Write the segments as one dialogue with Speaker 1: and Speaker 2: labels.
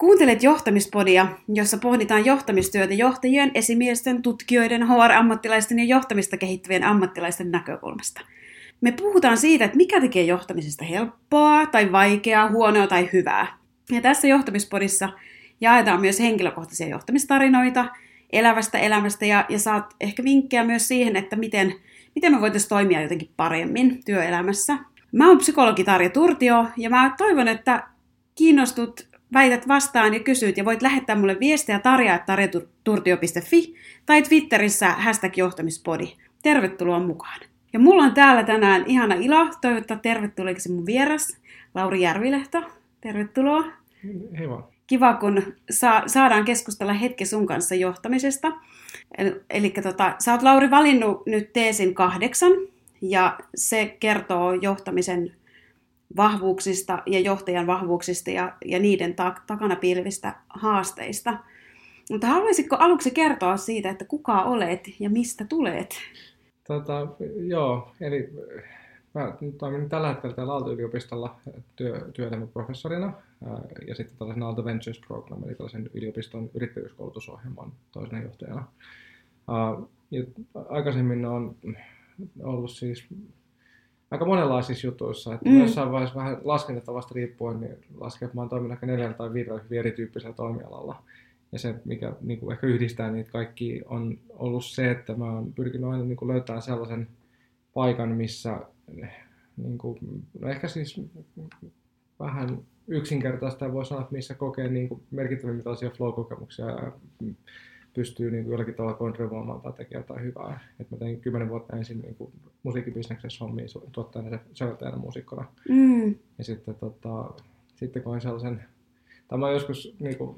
Speaker 1: Kuuntelet johtamispodia, jossa pohditaan johtamistyötä johtajien, esimiesten, tutkijoiden, HR-ammattilaisten ja johtamista kehittävien ammattilaisten näkökulmasta. Me puhutaan siitä, että mikä tekee johtamisesta helppoa tai vaikeaa, huonoa tai hyvää. Ja tässä johtamispodissa jaetaan myös henkilökohtaisia johtamistarinoita elävästä elämästä ja, ja saat ehkä vinkkejä myös siihen, että miten, miten me voitaisiin toimia jotenkin paremmin työelämässä. Mä oon psykologi Tarja Turtio ja mä toivon, että kiinnostut väität vastaan ja kysyt ja voit lähettää mulle viestiä tarja.tarjaturtio.fi tai Twitterissä hashtag johtamispodi. Tervetuloa mukaan. Ja mulla on täällä tänään ihana ilo toivottaa tervetulleeksi mun vieras, Lauri Järvilehto. Tervetuloa.
Speaker 2: Hei vaan.
Speaker 1: Kiva, kun sa- saadaan keskustella hetki sun kanssa johtamisesta. Eli tota, sä oot Lauri valinnut nyt teesin kahdeksan, ja se kertoo johtamisen vahvuuksista ja johtajan vahvuuksista ja, ja niiden ta- takana piilevistä haasteista. Mutta haluaisitko aluksi kertoa siitä, että kuka olet ja mistä tulet?
Speaker 2: Tota, joo, eli mä toimin tällä hetkellä täällä Aalto-yliopistolla työ, työelämäprofessorina ja sitten tällaisen Aalto Ventures Program, eli tällaisen yliopiston yrittäjyyskoulutusohjelman toisena johtajana. Ja aikaisemmin on ollut siis aika monenlaisissa jutuissa. Että mm. jossain vaiheessa vähän laskentatavasta riippuen, niin lasken, että mä oon toiminut ehkä neljällä tai viidellä hyvin erityyppisellä toimialalla. Ja se, mikä niin kuin ehkä yhdistää niitä kaikki, on ollut se, että mä oon pyrkinyt aina niin kuin löytämään sellaisen paikan, missä niin kuin, no ehkä siis vähän yksinkertaista voi sanoa, että missä kokee niin kuin merkittävimmät tällaisia flow-kokemuksia ja pystyy niin kuin jollakin tavalla kontrolloimaan tai tekemään jotain hyvää. Et mä tein kymmenen vuotta ensin niin kuin musiikkibisneksessä hommia tuottajana ja säveltäjänä muusikkona. Mm. Ja sitten, tota, sitten koin sellaisen, tai mä joskus niin kuin,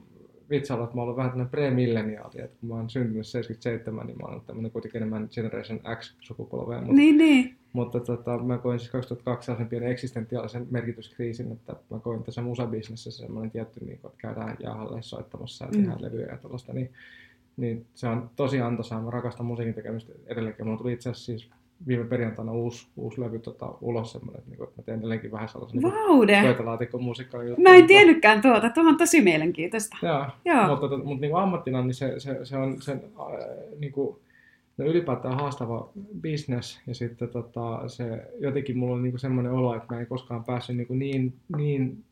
Speaker 2: vitsailla, että mä olen vähän tämmöinen pre-milleniaali, että kun mä oon syntynyt 77, niin mä oon tämmöinen kuitenkin enemmän Generation X-sukupolvea. Mutta,
Speaker 1: niin, niin.
Speaker 2: Mutta tota, mä koin siis 2002 sellaisen pienen eksistentiaalisen merkityskriisin, että mä koin tässä musabisnessä semmoinen tietty, niin kuin, että käydään jäähalle soittamassa ja tehdään mm. levyjä ja tällaista, niin niin se on tosi antoisaa. Mä rakastan musiikin tekemistä edelleenkin. Mulla tuli itse asiassa siis viime perjantaina uusi, uusi levy tota, ulos semmoinen, että, niin, että mä teen edelleenkin vähän sellaisen
Speaker 1: Vaude.
Speaker 2: niin pöytälaatikon musiikkaa.
Speaker 1: Mä en tiennytkään tuota, tuo on tosi mielenkiintoista.
Speaker 2: Joo, Joo. mutta, mutta, mutta niin ammattina niin se, se, se on sen, äh, niin kuin, no ylipäätään haastava business ja sitten tota, se, jotenkin mulla on niin semmoinen olo, että mä en koskaan päässyt niin, kuin niin, niin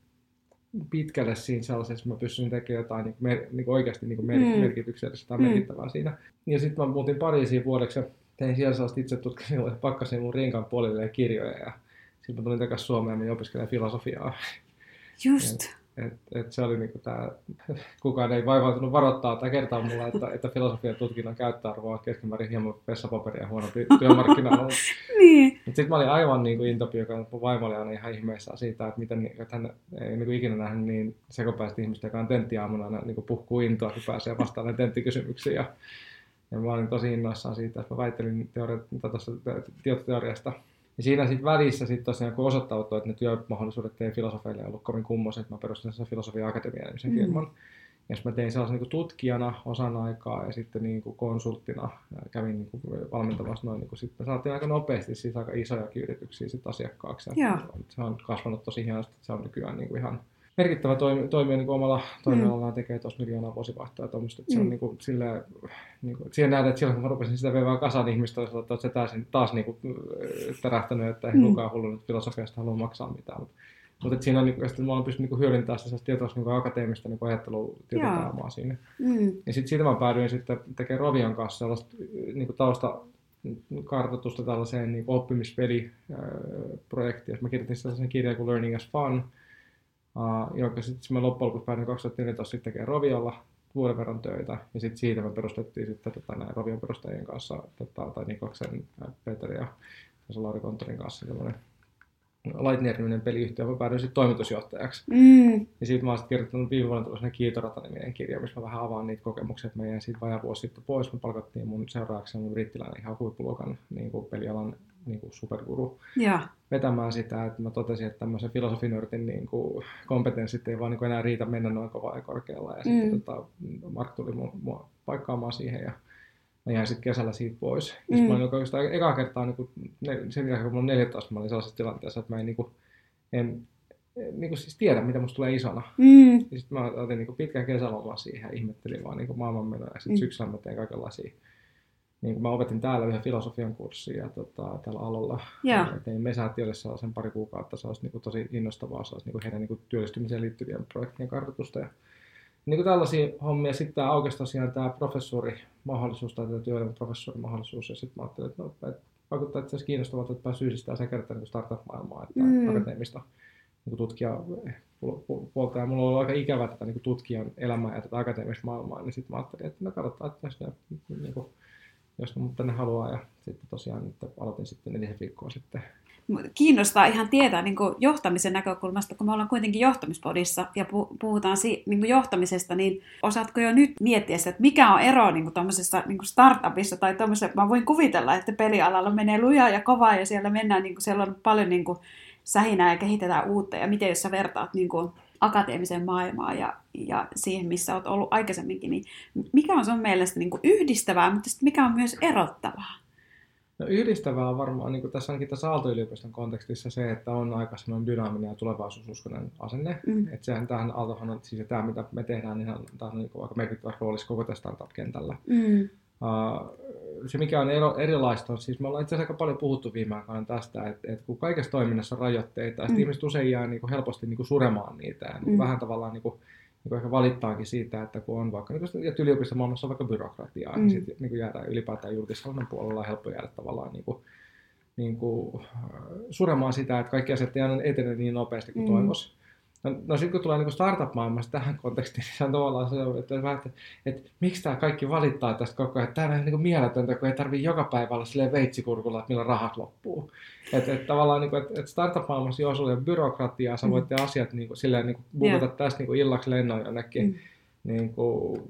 Speaker 2: pitkälle siinä sellaisessa, että mä pystyn tekemään jotain niin mer, niin oikeasti niin mer, mm. merkityksellistä tai mm. merkittävää siinä. Ja sitten mä muutin Pariisiin vuodeksi ja tein siellä sellaista itse tutkimusta, pakkasin mun rinkan puolille kirjoja ja sitten mä tulin takaisin Suomeen ja opiskelemaan filosofiaa.
Speaker 1: Just.
Speaker 2: Ja, et, et se oli niinku tää, kukaan ei vaivautunut varoittaa tai kertoa mulle, että, että filosofian tutkinnon käyttöarvo on keskimäärin hieman vessapaperia huonompi työmarkkinoilla.
Speaker 1: niin.
Speaker 2: Sitten mä olin aivan niinku intopi, joka mun vaimo oli aina ihan ihmeessä siitä, että miten että hän ei niinku ikinä nähnyt niin sekopäistä ihmistä, joka on tenttiaamuna aina niinku puhkuu intoa, kun pääsee vastaamaan tenttikysymyksiin. Ja, ja mä olin tosi innoissaan siitä, että mä väittelin teori- tietoteoriasta ja siinä sitten välissä sitten tosiaan kun osoittautui, että ne työmahdollisuudet teidän filosofeille ei ollut kovin kummoiset, että mä perustin sen filosofia akatemian sen mm. firman. Ja mä tein sellaisen niin tutkijana osan aikaa ja sitten niin kuin konsulttina kävin niin kuin valmentamassa noin. Niin kuin sitten saatiin aika nopeasti siis aika isoja yrityksiä sit asiakkaaksi. Ja se on kasvanut tosi hienosti, se on nykyään niin kuin ihan merkittävä toimi, toimija niin omalla toimialallaan tekee tuossa miljoonaa vuosivaihtoa tuommoista. Mm. Se on mm. niin kuin, silleen, niin kuin, siihen nähdään, että silloin kun mä rupesin sitä veivää kasan ihmistä, että se taas, taas niin kuin, tärähtänyt, että ei mm. kukaan hullu nyt filosofiasta halua maksaa mitään. Mutta, mutta siinä on, niin kuin, mä olen pystynyt niin hyödyntämään sitä tietoista niin akateemista niin ajattelutietopääomaa siinä. Mm. Ja sitten siitä mä päädyin sitten tekemään Rovion kanssa sellaista niin kuin tausta kartoitusta tällaiseen niin oppimispeliprojektiin. Mä kirjoitin sellaisen kirjan kuin Learning as Fun, uh, jonka sitten mä loppujen lopuksi päädyin 2014 sitten tekemään Roviolla vuoden verran töitä, ja sitten siitä me perustettiin sitten tota, näin Rovion perustajien kanssa, tota, tai Nikoksen, Petri ja Lauri Konttorin kanssa tämmöinen Lightning-niminen peliyhtiö, mä päädyin sitten toimitusjohtajaksi. Mm. Ja siitä mä oon sitten kirjoittanut viime vuonna tällaisen Kiitorata-niminen kirja, missä mä vähän avaan niitä kokemuksia, että mä jäin siitä vajaa vuosi sitten pois. Me palkattiin mun seuraavaksi mun brittiläinen ihan huippuluokan niin kuin pelialan niin kuin superguru ja. vetämään sitä, että mä totesin, että tämmöisen filosofinörtin niin kuin kompetenssit ei vaan niin kuin enää riitä mennä noin kovaa ja korkealla. Ja mm. sitten tota, Mark tuli mua, mua paikkaamaan siihen ja mä jäin sitten kesällä siitä pois. Ja mm. mä olin oikeastaan ekaa kertaa, niin kuin, sen jälkeen kun mä olin 14, mä olin sellaisessa tilanteessa, että mä en, niin kuin, en niin kuin siis tiedä, mitä musta tulee isona.
Speaker 1: Mm.
Speaker 2: Ja sitten mä otin niin kuin pitkän kesäloman siihen ja ihmettelin vaan niin maailmanmenoja. Ja sitten
Speaker 1: Mm.
Speaker 2: syksyllä mä tein kaikenlaisia. Niin kuin mä opetin täällä yhden filosofian kurssin ja tota, tällä alalla. Ja tein Mesätiölle sellaisen pari kuukautta. Se olisi niin kuin tosi innostavaa. Se olisi niin kuin heidän niin kuin työllistymiseen liittyvien projektien kartoitusta. Ja niin kuin tällaisia hommia. Sitten tämä aukesi tosiaan tämä professori-mahdollisuus tai tämä työelämä-professori-mahdollisuus. Ja sitten mä ajattelin, että, no, että vaikuttaa itse asiassa kiinnostavalta, että pääsee yhdistää sekä tätä niin startup-maailmaa että
Speaker 1: Mm.
Speaker 2: akateemista niin tutkija puolta. Ja mulla on ollut aika ikävä tätä niin tutkijan elämää ja tätä akateemista maailmaa, niin sitten mä ajattelin, että no katsotaan, että jos ne, niin kuin, jos ne mut tänne haluaa. Ja sitten tosiaan nyt aloitin sitten nelisen viikkoa sitten.
Speaker 1: Kiinnostaa ihan tietää niin johtamisen näkökulmasta, kun me ollaan kuitenkin johtamispodissa ja pu- puhutaan si- niin johtamisesta, niin osaatko jo nyt miettiä sitä, että mikä on ero niin kuin tuommoisessa niin startupissa tai tuommoisessa, mä voin kuvitella, että pelialalla menee lujaa ja kovaa ja siellä mennään, niin kuin, siellä on paljon niin kuin sähinää ja kehitetään uutta ja miten jos sä vertaat niin kuin akateemiseen maailmaan ja, ja siihen, missä olet ollut aikaisemminkin, niin mikä on sun mielestä niin kuin yhdistävää, mutta sitten mikä on myös erottavaa?
Speaker 2: No yhdistävää on varmaan niin kuin tässä ainakin tässä Aalto-yliopiston kontekstissa se, että on aika semmoinen dynaaminen ja tulevaisuususkoinen asenne.
Speaker 1: Mm.
Speaker 2: Että sehän tähän Aaltohan on, siis tämä mitä me tehdään, niin tämä on niin kuin aika merkittävä roolissa koko tässä startup-kentällä.
Speaker 1: Mm.
Speaker 2: Uh, se mikä on ero, erilaista on, siis me ollaan itse asiassa aika paljon puhuttu viime aikoina tästä, että, että kun kaikessa toiminnassa on rajoitteita,
Speaker 1: Mm.
Speaker 2: ihmiset usein jää niin kuin helposti niin kuin suremaan niitä, ja niin
Speaker 1: Mm.
Speaker 2: vähän tavallaan niin kuin, niin kuin ehkä valittaankin siitä, että kun on vaikka, niin kuin, että yliopistomaailmassa on vaikka byrokratiaa,
Speaker 1: Mm.
Speaker 2: mm. niin sitten niin jäädään ylipäätään julkishallinnon puolella on helppo jäädä tavallaan niin kuin, niin kuin, äh, suremaan sitä, että kaikki asiat ei aina etene niin nopeasti kuin
Speaker 1: mm.
Speaker 2: toivoisi. No, no sitten kun tulee niin startup-maailmasta tähän kontekstiin, niin se on tavallaan se, että, että, että, että miksi tämä kaikki valittaa tästä koko ajan, tämä on niin mieletöntä, kun ei tarvitse joka päivä olla silleen veitsikurkulla, että milloin rahat loppuu. Että, että tavallaan, niin kuin, että, että startup-maailmassa jos on byrokratiaa, sä voit tehdä asiat niin kuin, silleen niin kuin, bukata
Speaker 1: Joo.
Speaker 2: tästä niin kuin illaksi lennon jonnekin
Speaker 1: Mm.
Speaker 2: niin kuin,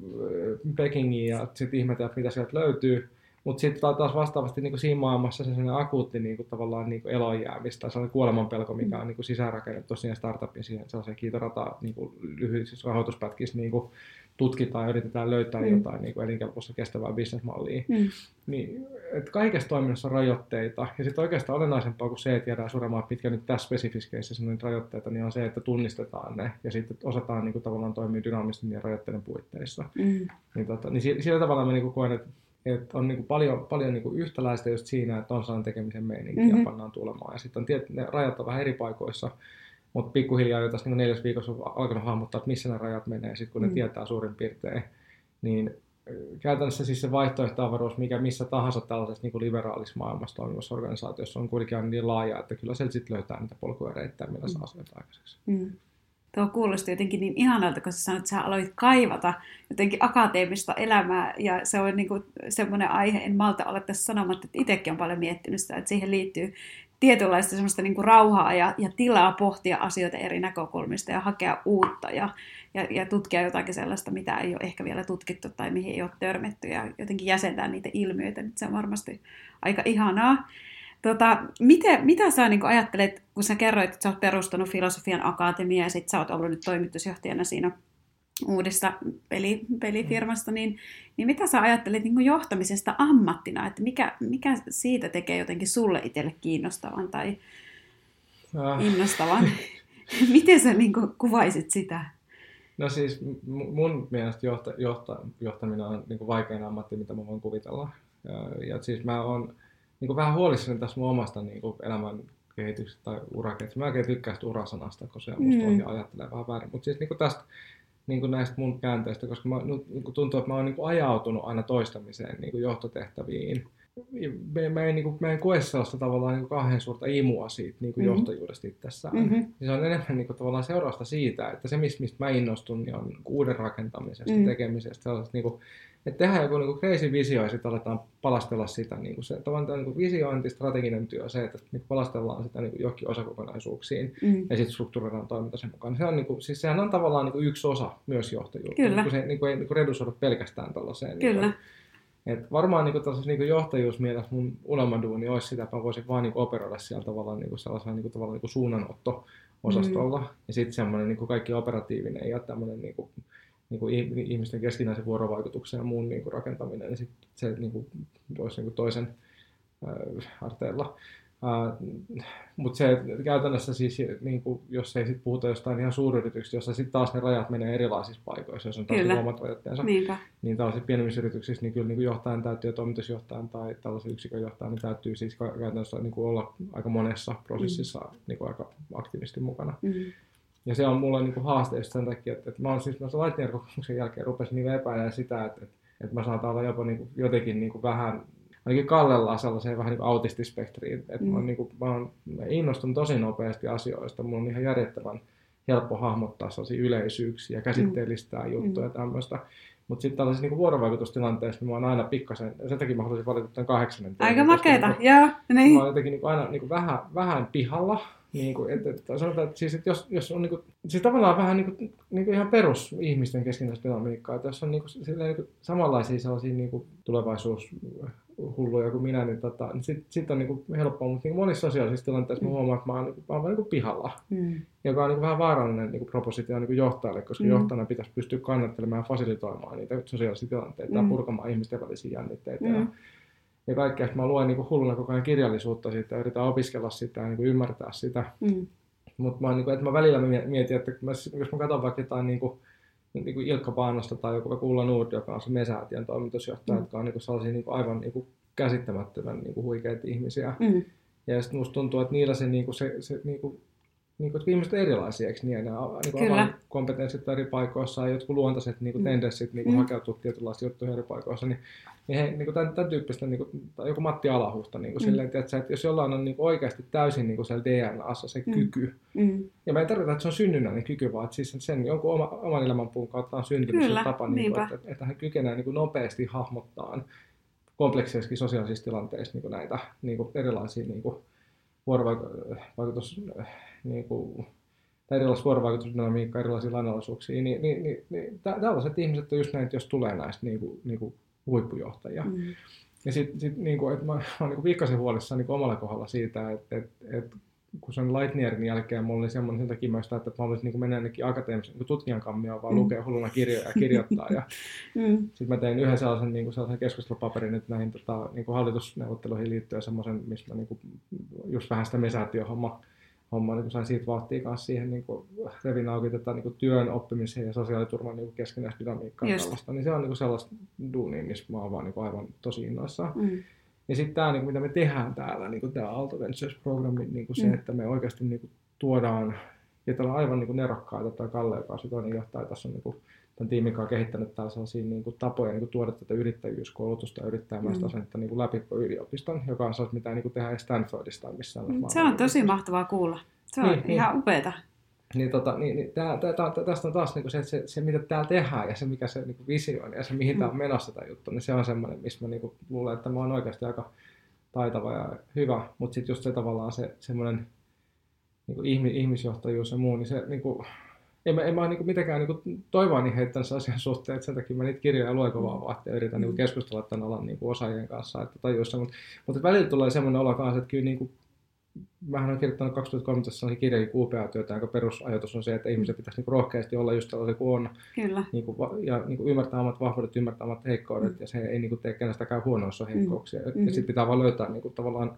Speaker 2: Pekingiin ja sitten ihmetellä, mitä sieltä löytyy. Mutta sitten taas vastaavasti niin kuin siinä maailmassa se sellainen akuutti niin kuin, tavallaan niin kuin elonjäämistä, sellainen kuolemanpelko, mikä on niin kuin sisäänrakennettu siihen startupin siihen sellaiseen kiitorata niin kuin lyhyisissä rahoituspätkissä niin kuin tutkitaan ja yritetään löytää
Speaker 1: Mm.
Speaker 2: mm. jotain niin kuin elinkelpoista kestävää bisnesmallia.
Speaker 1: Mm.
Speaker 2: Niin, että kaikessa toiminnassa on rajoitteita. Ja sitten oikeastaan olennaisempaa kuin se, että jäädään suremaan, mitkä nyt tässä spesifisessä on rajoitteita, niin on se, että tunnistetaan ne ja sitten osataan niin kuin, tavallaan toimia dynaamisesti niiden rajoitteiden puitteissa.
Speaker 1: Mm.
Speaker 2: Niin, tota, niin si- sillä tavalla mä niin koen, että, että on niin paljon, paljon niin yhtäläistä just siinä, että on sellainen tekemisen meininki
Speaker 1: Mhm.
Speaker 2: ja pannaan tulemaan. Ja sitten on tiet, ne rajat on vähän eri paikoissa, mutta pikkuhiljaa jo tässä niin neljäs viikossa on alkanut hahmottaa, että missä ne rajat menee. Sitten kun ne
Speaker 1: Mm.
Speaker 2: tietää suurin piirtein, niin käytännössä siis se vaihtoehtoavaruus, mikä missä tahansa tällaisessa niin liberaalissa maailmassa toimivassa organisaatiossa on kuitenkin niin laaja, että kyllä sieltä sitten löytää niitä polkuja reittää, millä saa asioita aikaiseksi.
Speaker 1: Mm. Tuo kuulosti jotenkin niin ihanalta, kun sä sanoit, että sä aloit kaivata jotenkin akateemista elämää, ja se on niin kuin semmoinen aihe, en malta olla tässä sanomatta, että itsekin on paljon miettinyt sitä, että siihen liittyy tietynlaista semmoista niin kuin rauhaa ja, ja tilaa pohtia asioita eri näkökulmista ja hakea uutta ja, ja, ja tutkia jotakin sellaista, mitä ei ole ehkä vielä tutkittu tai mihin ei ole törmätty. Ja jotenkin jäsentää niitä ilmiöitä, niin se on varmasti aika ihanaa. Tota, miten, mitä sä niin ajattelet, kun sä kerroit, että sä oot perustanut Filosofian Akatemia ja sit sä oot ollut nyt toimitusjohtajana siinä uudessa peli, pelifirmasta, niin, niin mitä sä ajattelet niin johtamisesta ammattina, että mikä, mikä siitä tekee jotenkin sulle itselle kiinnostavan tai
Speaker 2: Äh,
Speaker 1: innostavan? Miten sä niin kuvaisit sitä?
Speaker 2: No siis mun mielestä johta, johta, johtaminen on niin vaikein ammatti, mitä mä voin kuvitella. Ja, ja siis mä oon niin kuin vähän huolissani tässä mun omasta niin kuin elämän kehityksestä tai urakehityksestä. Mä oikein tykkään sitä urasanasta, koska se musta
Speaker 1: Mm.
Speaker 2: ajattelee vähän väärin. Mutta siis niin kuin tästä niin kuin näistä mun käänteistä, koska mä, nyt niin kuin tuntuu, että mä oon niin kuin ajautunut aina toistamiseen niin kuin johtotehtäviin. Mä, mä, en, niin kuin, mä en koe sellaista tavallaan niin kuin kauhean suurta imua siitä niin kuin
Speaker 1: Mhm.
Speaker 2: johtajuudesta itsessään.
Speaker 1: Mhm.
Speaker 2: Ja se on enemmän niin kuin, tavallaan seurausta siitä, että se mistä, mistä mä innostun, niin on niin uuden rakentamisesta,
Speaker 1: Mm.
Speaker 2: mm. tekemisestä, sellaisesta, niin kuin, että tehdään joku niin crazy visio ja sitten aletaan palastella sitä. Niin kuin se, tavallaan tämä niin kuin visiointi, strateginen työ, se, että niin palastellaan sitä niin kuin johonkin osakokonaisuuksiin
Speaker 1: Mm.
Speaker 2: ja sitten strukturoidaan toiminta sen mukaan. Se on, niin kuin, siis sehän on tavallaan niin kuin yksi osa myös johtajuutta.
Speaker 1: Kyllä.
Speaker 2: Niin kuin se niin kuin, ei niin kuin redusoidu pelkästään tällaiseen.
Speaker 1: Kyllä.
Speaker 2: Niin kuin, et varmaan niin kuin, niin johtajuusmielessä mun unelmaduuni olisi sitä, että mä voisin vaan niin kuin, operoida siellä tavallaan niin kuin, sellaisella niin kuin, tavallaan, niin kuin suunnanotto-osastolla. Mm. Ja sitten semmoinen niin kuin kaikki operatiivinen ja tämmöinen niin kuin, niin kuin ihmisten keskinäisen vuorovaikutuksen ja muun niin kuin, rakentaminen, niin sit se niin kuin, olisi niin kuin, toisen äh, arteella. Uh, Mutta se käytännössä siis, niin kuin, jos ei sit puhuta jostain ihan suuryrityksistä, jossa sitten taas ne rajat menee erilaisissa paikoissa, jos on taas omat rajoitteensa,
Speaker 1: Niinpä.
Speaker 2: niin tällaisissa pienemmissä yrityksissä niin kyllä niin kuin johtajan täytyy ja toimitusjohtajan tai tällaisen yksikön johtajan niin täytyy siis käytännössä niin kuin olla aika monessa prosessissa mm. niin kuin aika aktiivisesti mukana.
Speaker 1: Mm.
Speaker 2: Ja se on mulle niin kuin haaste just sen takia, että, että mä oon siis mä sen Lightyear-kokemuksen jälkeen rupesin niin epäilemään sitä, että, että, että mä saatan olla jopa niin kuin, jotenkin niin kuin vähän ainakin kallellaan sellaiseen vähän niin autistispektriin. Että mm. mä, oon, niin kuin, mä, oon, mä innostun tosi nopeasti asioista. Mulla on ihan järjettömän helppo hahmottaa sellaisia yleisyyksiä,
Speaker 1: Mm.
Speaker 2: käsitteellistää juttuja ja tämmöistä. Mutta sitten tällaisissa niin vuorovaikutustilanteissa niin mä oon aina pikkasen, sen takia mä haluaisin valita tämän kahdeksannen.
Speaker 1: Aika makeeta,
Speaker 2: niin kuin-
Speaker 1: joo. Niin.
Speaker 2: Mä oon jotenkin niin kuin aina niin kuin vähän, vähän pihalla. Niin kuin, että, että sanotaan, että, siis, että jos, jos on niin kuin, siis tavallaan vähän niin kuin, niin kuin ihan perus ihmisten keskinäistä dynamiikkaa, että jos on niin kuin, silleen, niin kuin, samanlaisia sellaisia niin kuin tulevaisuushulluja kuin minä, niin, tota, niin sitten sit on niin kuin helppoa, mutta niin kuin monissa sosiaalisissa tilanteissa mä huomaan, että mä oon, niin kuin, mä oon niin kuin pihalla,
Speaker 1: Mm.
Speaker 2: joka on niin kuin vähän vaarallinen niin kuin propositio niin kuin johtajalle, koska
Speaker 1: Mm.
Speaker 2: mm. johtajana pitäisi pystyä kannattelemaan ja fasilitoimaan niitä sosiaalisia tilanteita ja
Speaker 1: Mm.
Speaker 2: purkamaan ihmisten välisiä jännitteitä.
Speaker 1: Mm.
Speaker 2: Ja, ja kaikkea. Mä luen niin kuin hulluna koko ajan kirjallisuutta siitä ja yritän opiskella sitä ja niin kuin ymmärtää sitä.
Speaker 1: Mm.
Speaker 2: Mutta mä, niin kuin, että mä välillä mie- mietin, että mä, jos mä katson vaikka jotain niin kuin, niin kuin Ilkka Paanosta tai joku Ulla Nord, joka on se Mesäätiön toimitusjohtaja,
Speaker 1: Mm.
Speaker 2: jotka on niin kuin sellaisia niin kuin aivan niin kuin käsittämättömän niin kuin huikeita ihmisiä.
Speaker 1: Mm.
Speaker 2: Ja sitten musta tuntuu, että niillä se, niinku, se, se niinku, niinku, että ihmiset erilaisia, eikö niin? On niinku
Speaker 1: Kyllä.
Speaker 2: kompetenssit eri paikoissa ja jotkut luontaiset niinku,
Speaker 1: Mm.
Speaker 2: tendenssit niinku,
Speaker 1: Mm.
Speaker 2: hakeutua tietynlaisiin juttuihin eri paikoissa. Niin, niin he, niinku, tämän, tämän tyyppistä, niinku, tai joku Matti Alahuhta, niinku,
Speaker 1: Mm.
Speaker 2: mm. silleen, että, että jos jollain on niinku, oikeasti täysin niinku, siellä DNAssa se
Speaker 1: Mm.
Speaker 2: kyky,
Speaker 1: Mm.
Speaker 2: ja mä en tarkoita, että se on synnynnäinen kyky, vaan että siis sen jonkun oma, oman elämänpuun kautta on syntynyt
Speaker 1: Kyllä,
Speaker 2: se tapa, niin kuin, että, että hän kykenee niin kuin nopeasti hahmottaa kompleksissakin sosiaalisissa tilanteissa niin kuin näitä niin kuin erilaisia niin kuin vuorovaikutus, niin kuin, tai erilaisia vuorovaikutusdynamiikkaa, erilaisia lainalaisuuksia, niin, niin, niin, niin tä- tällaiset ihmiset on just näitä, jos tulee näistä niin kuin, niin kuin huippujohtajia.
Speaker 1: Mm.
Speaker 2: Ja sitten sit, niinku, että mä, mä oon niinku pikkasen huolissaan niinku omalla kohdalla siitä, että et, et, kun sen Lightnierin jälkeen mulla oli semmoinen, sen takia mä että mä haluaisin niinku mennä jonnekin akateemisen niinku tutkijan kammioon, vaan
Speaker 1: Mm.
Speaker 2: lukea hulluna kirjoja ja kirjoittaa. ja
Speaker 1: Mm.
Speaker 2: sitten mä tein yhden sellaisen, niinku, sellaisen keskustelupaperin nyt näihin tota, niinku hallitusneuvotteluihin liittyen semmoisen, missä mä niinku, just vähän sitä mesäätiöhomma homma, niin sain siitä vauhtia kanssa siihen niin kuin, revin auki tätä niin kuin, työn oppimisen ja sosiaaliturvan niin keskinäistä dynamiikkaa ja
Speaker 1: Just.
Speaker 2: tällaista. Niin se on niin kuin, sellaista duunia, missä mä oon vaan niin kuin, aivan tosi innoissaan.
Speaker 1: Mm.
Speaker 2: Ja sitten tämä, niin mitä me tehdään täällä, niin kuin tämä Aalto Ventures-programmi, niin kuin se,
Speaker 1: Mm.
Speaker 2: että me oikeasti niin kuin, tuodaan, ja täällä on aivan niin kuin nerokkaita, tämä Kalle, joka on se toinen johtaja, tässä on niin kuin, tämän tiimin kanssa kehittänyt täällä sellaisia niin kuin, tapoja niin kuin, tuoda tätä yrittäjyyskoulutusta ja yrittäjämäistä
Speaker 1: Mm.
Speaker 2: asennetta niin kuin, läpi yliopiston, joka on sellaista, mitä niin kuin, tehdään Stanfordista tai missään.
Speaker 1: Mm, Se on
Speaker 2: maailman
Speaker 1: tosi mahtavaa kuulla. Se on
Speaker 2: Niin, niin.
Speaker 1: ihan upeeta.
Speaker 2: Niin, tota, niin, niin tää, tää, tää, tästä on taas niin se, se, se, mitä täällä tehdään ja se, mikä se niin visio on ja se, mihin
Speaker 1: Mm.
Speaker 2: tämä on menossa tämä juttu, niin se on semmoinen, missä mä niin luulen, että mä oon oikeasti aika taitava ja hyvä, mutta sitten just se tavallaan se semmoinen niin ihmi, ihmisjohtajuus ja muu, niin se niin kuin, en mä, en mä niin mitenkään niin toivoani heittänyt sen asian suhteen, että sen takia mä niitä kirjoja luen kovaa vahtia ja yritän niin keskustella tämän alan niin osaajien kanssa, että tajuissa, mutta, mutta välillä tulee semmoinen olo kanssa, että kyllä niin kuin, Mähän olen kirjoittanut 2013 sellaisen kirjan UPA-työtä, jonka perusajatus on se, että ihmisen pitäisi niin rohkeasti olla just tällaisia kuin on,
Speaker 1: Kyllä.
Speaker 2: niin kuin, ja niin kuin ymmärtää omat vahvuudet, ymmärtää omat heikkoudet,
Speaker 1: Mm.
Speaker 2: ja se ei niin kuin, tee kenestäkään jos on
Speaker 1: Mm.
Speaker 2: heikkouksia. Mm.
Speaker 1: Mm.
Speaker 2: Ja sitten pitää vaan löytää niin kuin, tavallaan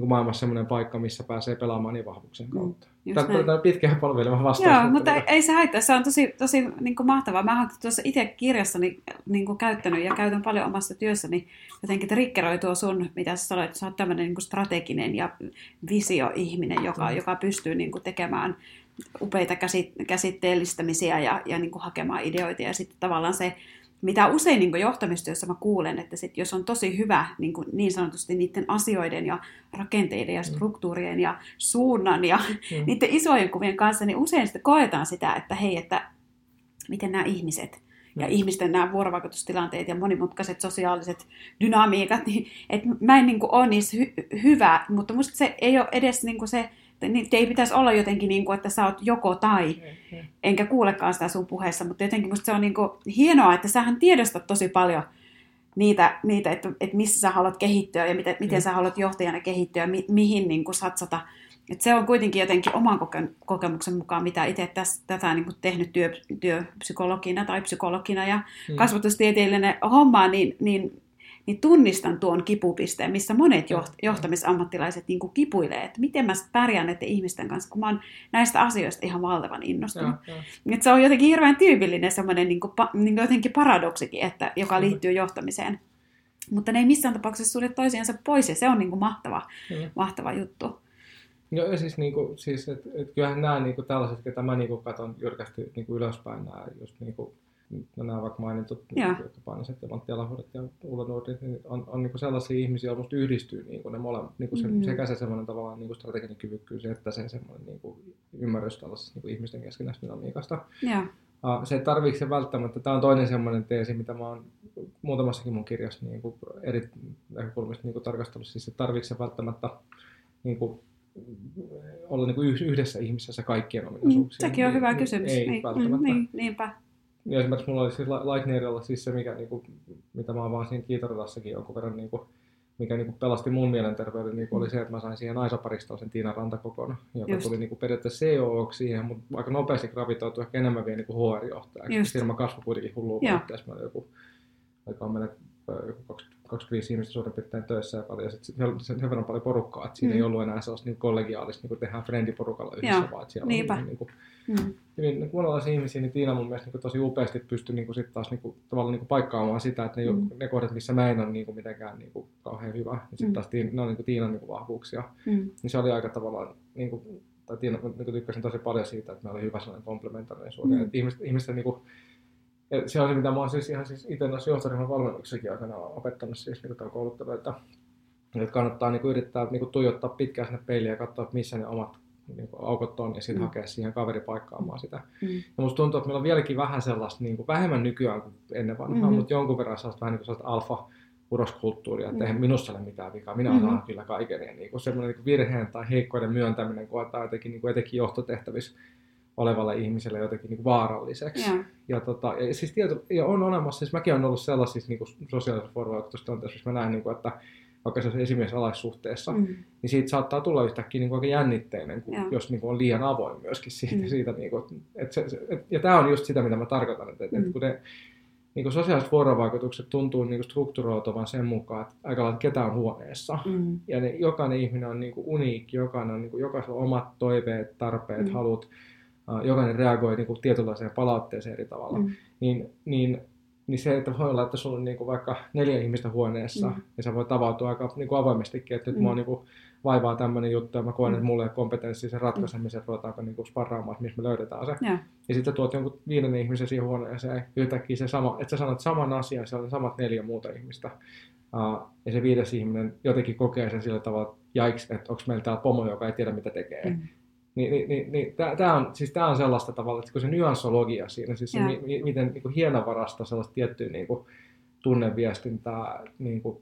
Speaker 2: niin maailmassa sellainen paikka, missä pääsee pelaamaan niin vahvuuksien
Speaker 1: Mm.
Speaker 2: kautta.
Speaker 1: Just
Speaker 2: Tämä on pitkä palveleva vastaus.
Speaker 1: Joo, mutta ei, ei se haittaa. Se on tosi, tosi niin kuin mahtavaa. Mä oon tuossa itse kirjassani niin kuin käyttänyt ja käytän paljon omassa työssäni. Jotenkin triggeroi tuo sun, mitä sä sanoit, että sä oot tämmöinen niin kuin strateginen ja visioihminen, joka,
Speaker 2: Mm.
Speaker 1: joka pystyy niin kuin tekemään upeita käsit, käsitteellistämisiä ja, ja niin kuin hakemaan ideoita. Ja sitten tavallaan se, mitä usein niin johtamistyössä mä kuulen, että sit jos on tosi hyvä niin, kuin niin sanotusti niiden asioiden ja rakenteiden ja struktuurien ja suunnan ja
Speaker 2: Mm.
Speaker 1: niiden isojen kuvien kanssa, niin usein sitten koetaan sitä, että hei, että miten nämä ihmiset ja
Speaker 2: Mm.
Speaker 1: ihmisten nämä vuorovaikutustilanteet ja monimutkaiset sosiaaliset dynamiikat, niin että mä en niin kuin, ole niissä hy- hyvä, mutta musta se ei ole edes niin kuin se, niitä ei pitäisi olla jotenkin niin kuin, että sä oot joko tai, enkä kuulekaan sitä sun puheessa, mutta jotenkin musta se on niin kuin hienoa, että sähän tiedostat tosi paljon niitä, niitä että, että missä sä haluat kehittyä ja miten, miten
Speaker 2: Mm.
Speaker 1: sä haluat johtajana kehittyä ja mi, mihin niin kuin satsata. Et se on kuitenkin jotenkin oman koke- kokemuksen mukaan, mitä itse täs, tätä niin kuin tehnyt työ, työpsykologina tai psykologina ja
Speaker 2: Mm.
Speaker 1: kasvatustieteellinen homma, niin, niin, niin tunnistan tuon kipupisteen, missä monet joht- johtamisammattilaiset niin kuin kipuilee, että miten mä pärjään näiden ihmisten kanssa, kun mä oon näistä asioista ihan valtavan innostunut.
Speaker 2: Joo, joo.
Speaker 1: Että se on jotenkin hirveän tyypillinen semmoinen niin kuin, niin kuin jotenkin paradoksikin, että, joka liittyy johtamiseen. Mutta ne ei missään tapauksessa sulje toisiansa pois, ja se on niin kuin mahtava,
Speaker 2: Kyllä.
Speaker 1: mahtava juttu.
Speaker 2: Ja siis, niinku, siis että et kyllähän nämä niinku, tällaiset, ketä mä niinku, katon jyrkästi niinku, ylöspäin, nämä just niinku, no, nämä vaikka mainitut,
Speaker 1: Joo.
Speaker 2: niinku, jotka ja Matti Alahuudet ja Ulla niin on, on niinku sellaisia ihmisiä, joilla yhdistyy niinku, ne molemmat, niinku, se,
Speaker 1: Mm.
Speaker 2: sekä se semmoinen tavallaan niinku, strateginen kyvykkyys, että se semmoinen niinku, ymmärrys tällaisesta niinku, ihmisten keskinäistä dynamiikasta. Uh, se tarviiko se välttämättä, tämä on toinen semmoinen teesi, mitä mä oon muutamassakin mun kirjassa niin kuin eri näkökulmista niin kuin tarkastellut, siis se välttämättä niin kuin, olla niin kuin yhdessä ihmisessä kaikkien
Speaker 1: Mm,
Speaker 2: ominaisuuksien.
Speaker 1: sekin on hyvä
Speaker 2: Niin-
Speaker 1: kysymys.
Speaker 2: Ei
Speaker 1: niin,
Speaker 2: välttämättä.
Speaker 1: mm, niin, niinpä.
Speaker 2: Ja esimerkiksi mulla oli siis La- Lightnerilla siis se, mikä, niin kuin, mitä mä vaan siinä kiitoratassakin jonkun verran, niin kuin, mikä niin kuin pelasti mun mielenterveyden, niin kuin oli se, että mä sain siihen naisaparistoon sen Tiina Rantakokon, joka
Speaker 1: Just.
Speaker 2: tuli niin kuin periaatteessa CEO siihen, mutta aika nopeasti gravitoitui ehkä enemmän vielä niin HR-johtajaksi.
Speaker 1: Just.
Speaker 2: Firma kasvoi kuitenkin hullua
Speaker 1: Joo.
Speaker 2: vauhtia, mä olin joku, aikaan menet joku 20 25 ihmistä suurin piirtein töissä ja paljon, ja sit sen, sen verran paljon porukkaa, että siinä
Speaker 1: Mm.
Speaker 2: ei ollut enää sellaista niin kollegiaalista, niin kuin tehdään friendiporukalla yhdessä,
Speaker 1: Joo,
Speaker 2: vaan että siellä
Speaker 1: niinpä.
Speaker 2: oli niin kuin,
Speaker 1: Mm.
Speaker 2: hyvin niin monenlaisia ihmisiä, niin Tiina mun mielestä niin tosi upeasti pystyi niin sit taas niin kuin, tavallaan niin kuin paikkaamaan sitä, että ne,
Speaker 1: Mm.
Speaker 2: mm. ne kohdat, missä mä en ole niin kuin mitenkään niin kuin, kauhean hyvä, niin sitten
Speaker 1: Mm.
Speaker 2: taas Tiina, ne on niin kuin Tiinan niin kuin vahvuuksia.
Speaker 1: Mm.
Speaker 2: Niin se oli aika tavallaan, niin kuin, tai Tiina, niin kuin tykkäsin tosi paljon siitä, että meillä oli hyvä sellainen komplementaarinen suhde.
Speaker 1: Mm.
Speaker 2: Mm. Ihmiset, ihmisten niin kuin, ja se on se, mitä mä oon siis ihan siis itse noissa johtoryhmän valmennuksessakin aikana opettanut siis niin kouluttelu, että, kannattaa niin kuin, yrittää niin kuin, tuijottaa pitkään sinne peiliin ja katsoa, missä ne omat niin kuin, aukot on ja sitten
Speaker 1: Mm.
Speaker 2: hakea siihen kaveri paikkaamaan sitä.
Speaker 1: Mm.
Speaker 2: Ja musta tuntuu, että meillä on vieläkin vähän sellaista, niin kuin, vähemmän nykyään kuin ennen vanhaa,
Speaker 1: Mhm.
Speaker 2: mm-hmm. mutta jonkun verran sellaista vähän niin kuin sellaista alfa uroskulttuuria, että
Speaker 1: Mm.
Speaker 2: eihän minussa ole mitään vikaa, minä
Speaker 1: Mhm.
Speaker 2: osaan kyllä kaiken. Ja niin kuin semmoinen niin kuin virheen tai heikkoiden myöntäminen koetaan jotenkin, niin kuin etenkin johtotehtävissä olevalle ihmiselle jotenkin niin vaaralliseksi.
Speaker 1: Joo.
Speaker 2: Ja, tota, ja, siis tieto, ja on olemassa, siis mäkin olen ollut sellaisissa niin kuin sosiaalisissa vuorovaikutustilanteissa, missä mä näen, niin kuin, että vaikka se on esimies alaissuhteessa,
Speaker 1: Mm.
Speaker 2: niin siitä saattaa tulla yhtäkkiä niin kuin aika jännitteinen, kun, jos niin kuin on liian avoin myöskin siitä.
Speaker 1: Mm.
Speaker 2: Siitä niin kuin, että se, se, et, ja tämä on just sitä, mitä mä tarkoitan, että,
Speaker 1: Mm.
Speaker 2: että kun ne niin kuin sosiaaliset vuorovaikutukset tuntuu niin kuin strukturoituvan sen mukaan, että aika lailla ketä on huoneessa.
Speaker 1: Mm.
Speaker 2: Ja ne, jokainen ihminen on niin kuin uniikki, jokainen on, niin kuin, jokaisella on omat toiveet, tarpeet,
Speaker 1: mm.
Speaker 2: halut. Uh, jokainen reagoi niin kuin tietynlaiseen palautteeseen eri tavalla.
Speaker 1: Mm.
Speaker 2: Niin, niin, niin se, että voi olla, että sulla on niin kuin vaikka neljä ihmistä huoneessa,
Speaker 1: Mm.
Speaker 2: mm. ja sä voi tavautua aika niin kuin avoimestikin, että nyt
Speaker 1: Mm.
Speaker 2: mm. mua niin kuin vaivaa tämmöinen juttu, ja mä koen,
Speaker 1: Mm.
Speaker 2: että mulla ei ole kompetenssia sen ratkaisemiseen, että ruvetaanko niin kuin sparraamaan, että missä me löydetään se.
Speaker 1: Joo.
Speaker 2: Ja sitten tuot jonkun viidennen ihmisen siihen huoneeseen, ja yhtäkkiä se sama, että sä sanot saman asian, siellä on samat neljä muuta ihmistä. Uh, ja se viides ihminen jotenkin kokee sen sillä tavalla, että jaiks, että onko meillä täällä pomo, joka ei tiedä mitä tekee.
Speaker 1: Mm.
Speaker 2: Niin, niin, niin, niin tämä on, siis tää on sellaista tavalla, että kun se nyanssologia siinä, siis se, mi, mi- miten niin kuin hienovarasta sellaista tiettyä niin kuin, tunneviestintää niin kuin,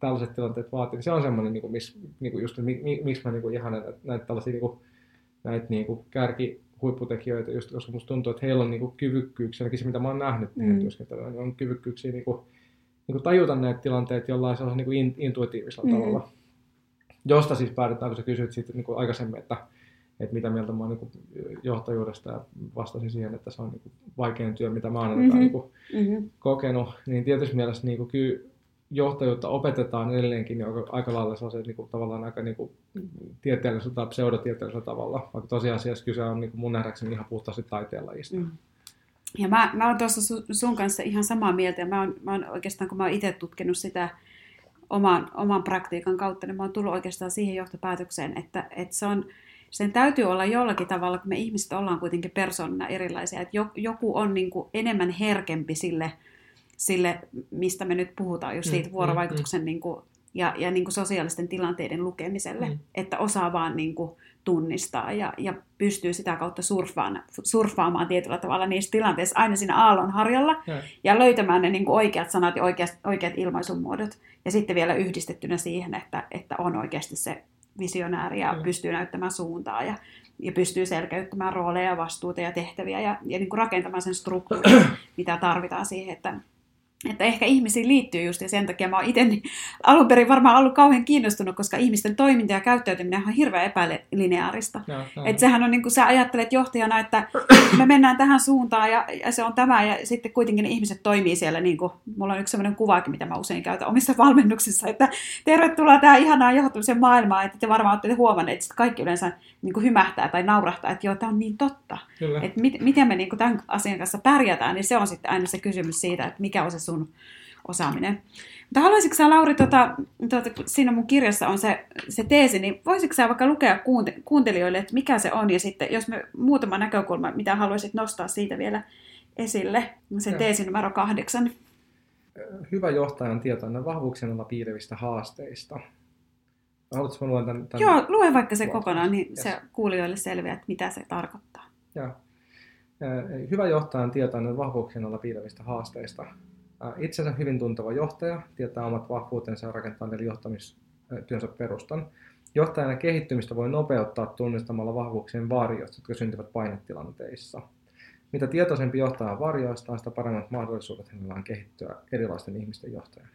Speaker 2: tällaiset tilanteet vaatii, niin se on semmoinen, niin kuin, miss, niin kuin just, mi, mi, miksi mä niin kuin, ihanen näitä, näitä tällaisia niin kuin, näitä niin kuin, kärki huipputekijöitä, just koska musta tuntuu, että heillä on niin kuin, kyvykkyyksiä, ainakin se mitä mä oon nähnyt
Speaker 1: Mm.
Speaker 2: työskentelyä, niin on kyvykkyyksiä niin kuin, niin kuin tajuta näitä tilanteita jollain sellaisella niin kuin in, intuitiivisella
Speaker 1: Mm.
Speaker 2: tavalla. Josta siis päätetään, kun sä kysyit siitä niin kuin aikaisemmin, että, että mitä mieltä mä oon niin johtajuudesta ja vastasin siihen, että se on niin vaikein työ, mitä mä oon
Speaker 1: Mhm.
Speaker 2: mm-hmm. niin kuin
Speaker 1: Mm-hmm.
Speaker 2: kokenut, niin tietysti mielessä niin kuin kyllä johtajuutta opetetaan edelleenkin niin aika, aika lailla sellaisella niin kuin, tavallaan aika niin kuin, tieteellisellä tai pseudotieteellisellä tavalla, vaikka tosiasiassa kyse on niin kuin mun nähdäkseni ihan puhtaasti taiteenlajista.
Speaker 1: Mm. Ja mä, mä oon tuossa su- sun kanssa ihan samaa mieltä, ja mä oon, mä oon oikeastaan, kun mä oon itse tutkinut sitä oman, oman praktiikan kautta, niin mä oon tullut oikeastaan siihen johtopäätökseen, että, että se on, sen täytyy olla jollakin tavalla, kun me ihmiset ollaan kuitenkin persoonina erilaisia, että jo- joku on niin kuin enemmän herkempi sille, sille, mistä me nyt puhutaan, just
Speaker 2: Mm,
Speaker 1: siitä
Speaker 2: mm,
Speaker 1: vuorovaikutuksen niin kuin, ja, ja niin kuin sosiaalisten tilanteiden lukemiselle,
Speaker 2: Mm.
Speaker 1: että osaa vaan niin kuin tunnistaa ja, ja pystyy sitä kautta surffaamaan, surffaamaan tietyllä tavalla niissä tilanteissa aina siinä aallonharjalla
Speaker 2: Ja,
Speaker 1: ja löytämään ne niin kuin oikeat sanat ja oikeat, oikeat ilmaisumuodot. Ja sitten vielä yhdistettynä siihen, että, että on oikeasti se visionääri ja
Speaker 2: Mm.
Speaker 1: pystyy näyttämään suuntaa ja, ja pystyy selkeyttämään rooleja, vastuuta ja tehtäviä ja, ja niin kuin rakentamaan sen struktuurin, mitä tarvitaan siihen, että, että ehkä ihmisiin liittyy just ja sen takia mä oon itse niin alun perin varmaan ollut kauhean kiinnostunut, koska ihmisten toiminta ja käyttäytyminen on hirveän epälineaarista. Että sehän on niin kuin sä ajattelet johtajana, että me mennään tähän suuntaan ja, ja se on tämä ja sitten kuitenkin ne ihmiset toimii siellä, niin kuin, mulla on yksi sellainen kuvaakin, mitä mä usein käytän omissa valmennuksissa, että tervetuloa tähän ihanaan johtamisen maailmaan, että te varmaan olette huomanneet, että kaikki yleensä niin kuin hymähtää tai naurahtaa, että joo, tämä on niin totta. Että mit, miten me niin kuin tämän asian kanssa pärjätään, niin se on sitten aina se kysymys siitä, että mikä on se sun osaaminen. Mutta haluaisitko sä, Lauri, tuota, tuota, siinä mun kirjassa on se, se teesi, niin voisitko sä vaikka lukea kuunte, kuuntelijoille, että mikä se on, ja sitten jos me muutama näkökulma, mitä haluaisit nostaa siitä vielä esille, se teesi numero kahdeksan.
Speaker 2: Hyvä johtajan tietoinen vahvuuksien alla piilevistä haasteista. Haluatko luen tämän,
Speaker 1: tämän? Joo, lue vaikka se kokonaan, niin yes. se kuulijoille selviää, että mitä se tarkoittaa.
Speaker 2: Joo. Hyvä johtajan tietoinen vahvuuksien alla piilevistä haasteista. Itsensä hyvin tunteva johtaja tietää omat vahvuutensa ja rakentaa niille johtamistyönsä perustan. Johtajana kehittymistä voi nopeuttaa tunnistamalla vahvuuksien varjoista, jotka syntyvät painetilanteissa. Mitä tietoisempi johtaja varjoista, sitä paremmat mahdollisuudet hänellä on kehittyä erilaisten ihmisten johtajana.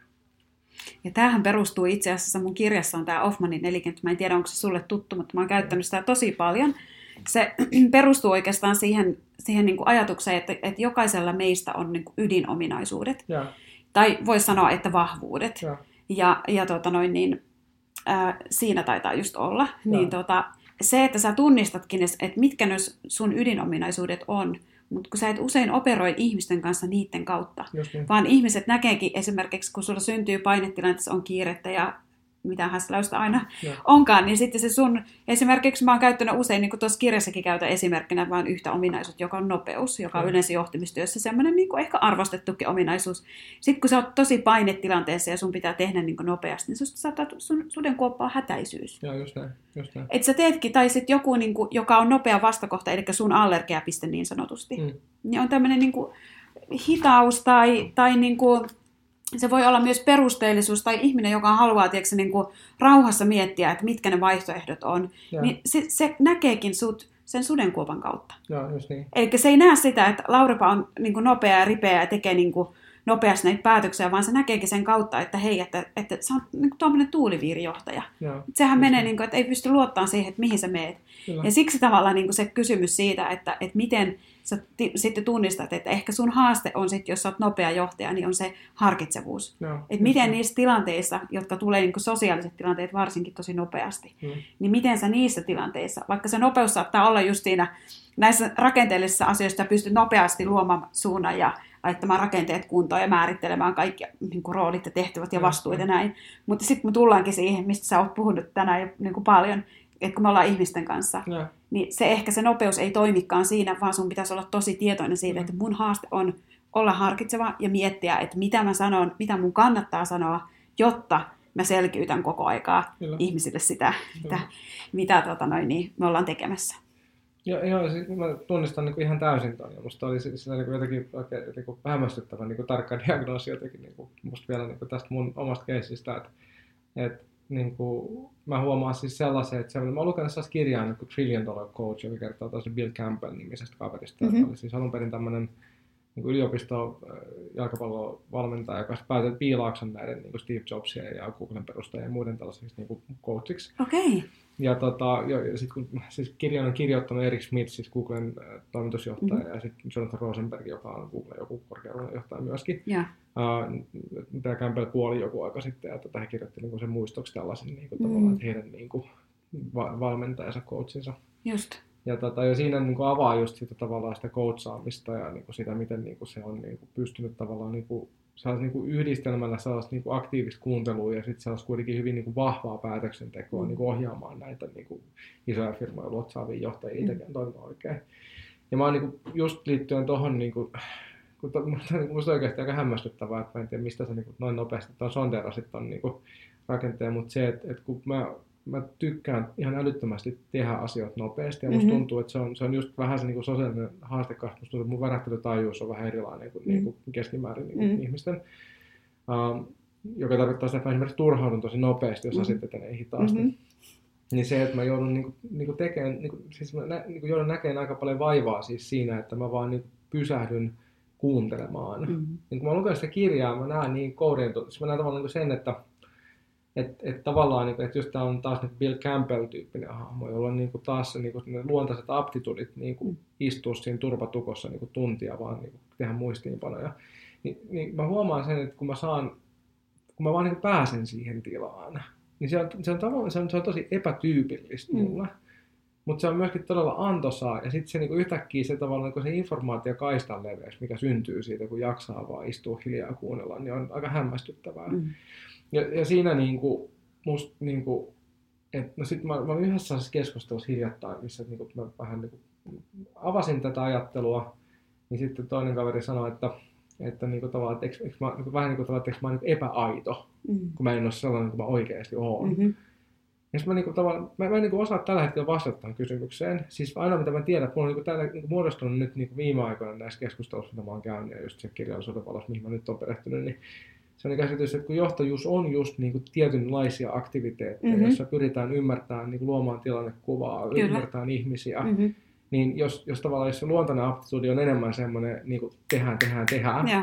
Speaker 1: Ja tämähän perustuu itse asiassa, mun kirjassa on tämä Offmanin nelikenttä, mä en tiedä onko se sulle tuttu, mutta mä oon käyttänyt sitä tosi paljon. Se perustuu oikeastaan siihen, siihen niin kuin ajatukseen, että, että jokaisella meistä on niin kuin ydinominaisuudet. Ja. Tai voisi sanoa, että vahvuudet. Ja, ja, ja tota noin, niin, ää, siinä taitaa just olla. Niin tota, se, että sä tunnistatkin, että mitkä ne sun ydinominaisuudet on, mutta kun sä et usein operoi ihmisten kanssa niiden kautta, niin. vaan ihmiset näkeekin esimerkiksi, kun sulla syntyy painetilanteessa on kiirettä ja mitä häsläystä aina ja. onkaan, niin sitten se sun, esimerkiksi mä oon käyttänyt usein, niin kuin tuossa kirjassakin käytän esimerkkinä vain yhtä ominaisuutta, joka on nopeus, joka on yleensä johtimistyössä semmoinen niin kuin ehkä arvostettukin ominaisuus. Sitten kun sä oot tosi painetilanteessa ja sun pitää tehdä niin kuin nopeasti, niin susta saattaa sun sudenkuoppaa hätäisyys.
Speaker 2: Joo, just näin. Just näin.
Speaker 1: Et sä teetkin, tai sitten joku, niin kuin, joka on nopea vastakohta, eli sun allergiapiste niin sanotusti, mm. niin on tämmöinen niin kuin, hitaus tai, tai niin kuin, se voi olla myös perusteellisuus tai ihminen, joka haluaa tiedätkö, niin kuin rauhassa miettiä, että mitkä ne vaihtoehdot on, ja. niin se, se näkeekin sut sen sudenkuopan kautta.
Speaker 2: Joo, just niin.
Speaker 1: Eli se ei näe sitä, että Lauripa on niin kuin nopea ja ripeä ja tekee niin kuin nopeasti näitä päätöksiä, vaan se näkeekin sen kautta, että hei, että, että sä oot niin tuommoinen tuuliviirijohtaja. Joo, Sehän menee, niin kuin, että ei pysty luottamaan siihen, että mihin sä meet. Kyllä. Ja siksi tavallaan niin kuin se kysymys siitä, että, että miten sä t- sitten tunnistat, että ehkä sun haaste on sitten, jos sä oot nopea johtaja, niin on se harkitsevuus. Joo, että miten niissä tilanteissa, jotka tulee niin sosiaaliset tilanteet varsinkin tosi nopeasti, mm. niin miten sä niissä tilanteissa, vaikka se nopeus saattaa olla just siinä näissä rakenteellisissa asioissa, pystyt nopeasti luomaan suunnan ja laittamaan rakenteet kuntoon ja määrittelemään kaikki niin kuin roolit ja tehtävät ja vastuut ja näin. Mutta sitten me tullaankin siihen, mistä sä oot puhunut tänään jo niin kuin paljon, että kun me ollaan ihmisten kanssa, ja. niin se ehkä se nopeus ei toimikaan siinä, vaan sun pitäisi olla tosi tietoinen siitä, mm. että mun haaste on olla harkitseva ja miettiä, että mitä mä sanon, mitä mun kannattaa sanoa, jotta mä selkiytän koko aikaa Kyllä. ihmisille sitä, Kyllä. mitä, mitä tota noin, niin me ollaan tekemässä.
Speaker 2: Joo, joo siis mä tunnistan niin kuin ihan täysin ton. Ja musta oli sillä niin kuin jotenkin oikein niin kuin hämmästyttävän niin kuin tarkka diagnoosi jotenkin niin kuin, musta vielä niin kuin tästä mun omasta keisistä, että, että niin kuin, mä huomaan siis sellaisen, että sellainen, mä oon lukenut sellaista kirjaa niin kuin Trillion Dollar Coach, joka kertoo tosi Bill Campbell-nimisestä kaverista, mm-hmm. joka oli siis alun perin tämmöinen niin yliopisto jalkapallovalmentaja, joka päätyi piilaakson näiden niin kuin Steve Jobsia ja Googlen perustajia ja muiden tällaisiksi niin coachiksi.
Speaker 1: Okei. Okay.
Speaker 2: Ja, tota, ja, ja sitten kun siis kirjan on kirjoittanut Eric Smith, siis Googlen äh, toimitusjohtaja, mm-hmm. ja sitten Jonathan Rosenberg, joka on Googlen joku korkean johtaja myöskin. Yeah. Uh, tämä Campbell kuoli joku aika sitten, ja tota, he kirjoitti niin sen muistoksi tällaisen niin kuin, mm. tavallaan, että heidän niin kuin, va- valmentajansa, coachinsa.
Speaker 1: Just.
Speaker 2: Ja, tota, ja siinä niin kuin avaa just sitä tavallaan sitä coachaamista ja niin kuin sitä, miten niin kuin se on niin kuin pystynyt tavallaan niin kuin sellaista niin kuin yhdistelmällä sellaista niin kuin aktiivista kuuntelua ja sitten sellaista kuitenkin hyvin niin kuin vahvaa päätöksentekoa mm. niin kuin ohjaamaan näitä niin kuin isoja firmoja luotsaavia johtajia mm. tekemään toimia oikein. Ja mä oon niin kuin, just liittyen tuohon, niin kuin, kun to, musta oikeasti aika hämmästyttävää, että mä en tiedä mistä sä niin kuin, noin nopeasti tuon sonderasit ton niin kuin, rakenteen, mutta se, että, että kun mä mä tykkään ihan älyttömästi tehdä asioita nopeasti ja musta mm-hmm. tuntuu, että se on, se on just vähän se niin kuin sosiaalinen haaste, koska musta tuntuu, että mun värähtelytaajuus on vähän erilainen kuin, mm-hmm. niin kuin keskimäärin niin kuin mm-hmm. ihmisten. Um, joka tarkoittaa sitä, että mä esimerkiksi turhaudun tosi nopeasti, jos mm-hmm. asiat etenee hitaasti. Mm-hmm. Niin se, että mä joudun niinku, niinku tekemään, niinku, siis mä nä, niinku joudun näkemään aika paljon vaivaa siis siinä, että mä vaan niinku pysähdyn kuuntelemaan. Mm.
Speaker 1: Mm.
Speaker 2: Niin kun mä luken sitä kirjaa, mä näen niin koodin, siis mä näen tavallaan niin sen, että et, et tavallaan, niin, että just tämä on taas niin Bill Campbell-tyyppinen hahmo, jolla on niin kuin taas se, niin kuin ne luontaiset aptitudit niin kuin
Speaker 1: Mm.
Speaker 2: istua siinä turvatukossa niin kuin tuntia vaan niin kuin tehdä muistiinpanoja. Niin, niin mä huomaan sen, että kun mä saan, kun mä vaan niin pääsen siihen tilaan, niin se on, se on, tavallaan, se on, se on tosi epätyypillistä
Speaker 1: Mm.
Speaker 2: mulle. Mutta se on myöskin todella antoisaa, ja sitten se niinku yhtäkkiä se tavallaan niinku se informaatio kaistan leveys, mikä syntyy siitä, kun jaksaa vaan istua hiljaa ja kuunnella, niin on aika hämmästyttävää.
Speaker 1: Mm.
Speaker 2: Ja, ja siinä niinku, musta niinku, et, no sit mä, mä olin yhdessä keskustelussa hiljattain, missä niinku, mä vähän niinku avasin tätä ajattelua, niin sitten toinen kaveri sanoi, että, että niinku tavallaan, että eikö, eikö mä, niinku, vähän niin kuin tavallaan, että eikö mä niinku epäaito,
Speaker 1: Mm.
Speaker 2: kun mä en ole sellainen kuin mä oikeasti oon.
Speaker 1: Mm-hmm.
Speaker 2: Ja sit mä, niinku, tavallaan, mä, mä en niinku osaa tällä hetkellä vastata tähän kysymykseen. Siis aina mitä mä tiedän, että mulla on niinku, tällä, niinku, muodostunut nyt niinku viime aikoina näissä keskusteluissa, mitä mä oon käynyt, ja just se kirjallisuuden valossa, mihin mä nyt oon perehtynyt, niin sellainen käsitys, että kun johtajuus on just niinku tietynlaisia aktiviteetteja,
Speaker 1: Mhm.
Speaker 2: mm-hmm. joissa pyritään ymmärtämään, niinku, luomaan tilannekuvaa,
Speaker 1: Kyllä.
Speaker 2: ymmärtämään ihmisiä, mm-hmm. Niin jos, jos tavallaan jos se luontainen aptituudi on enemmän semmoinen niinku, tehdään, tehdään, tehdään,
Speaker 1: Joo.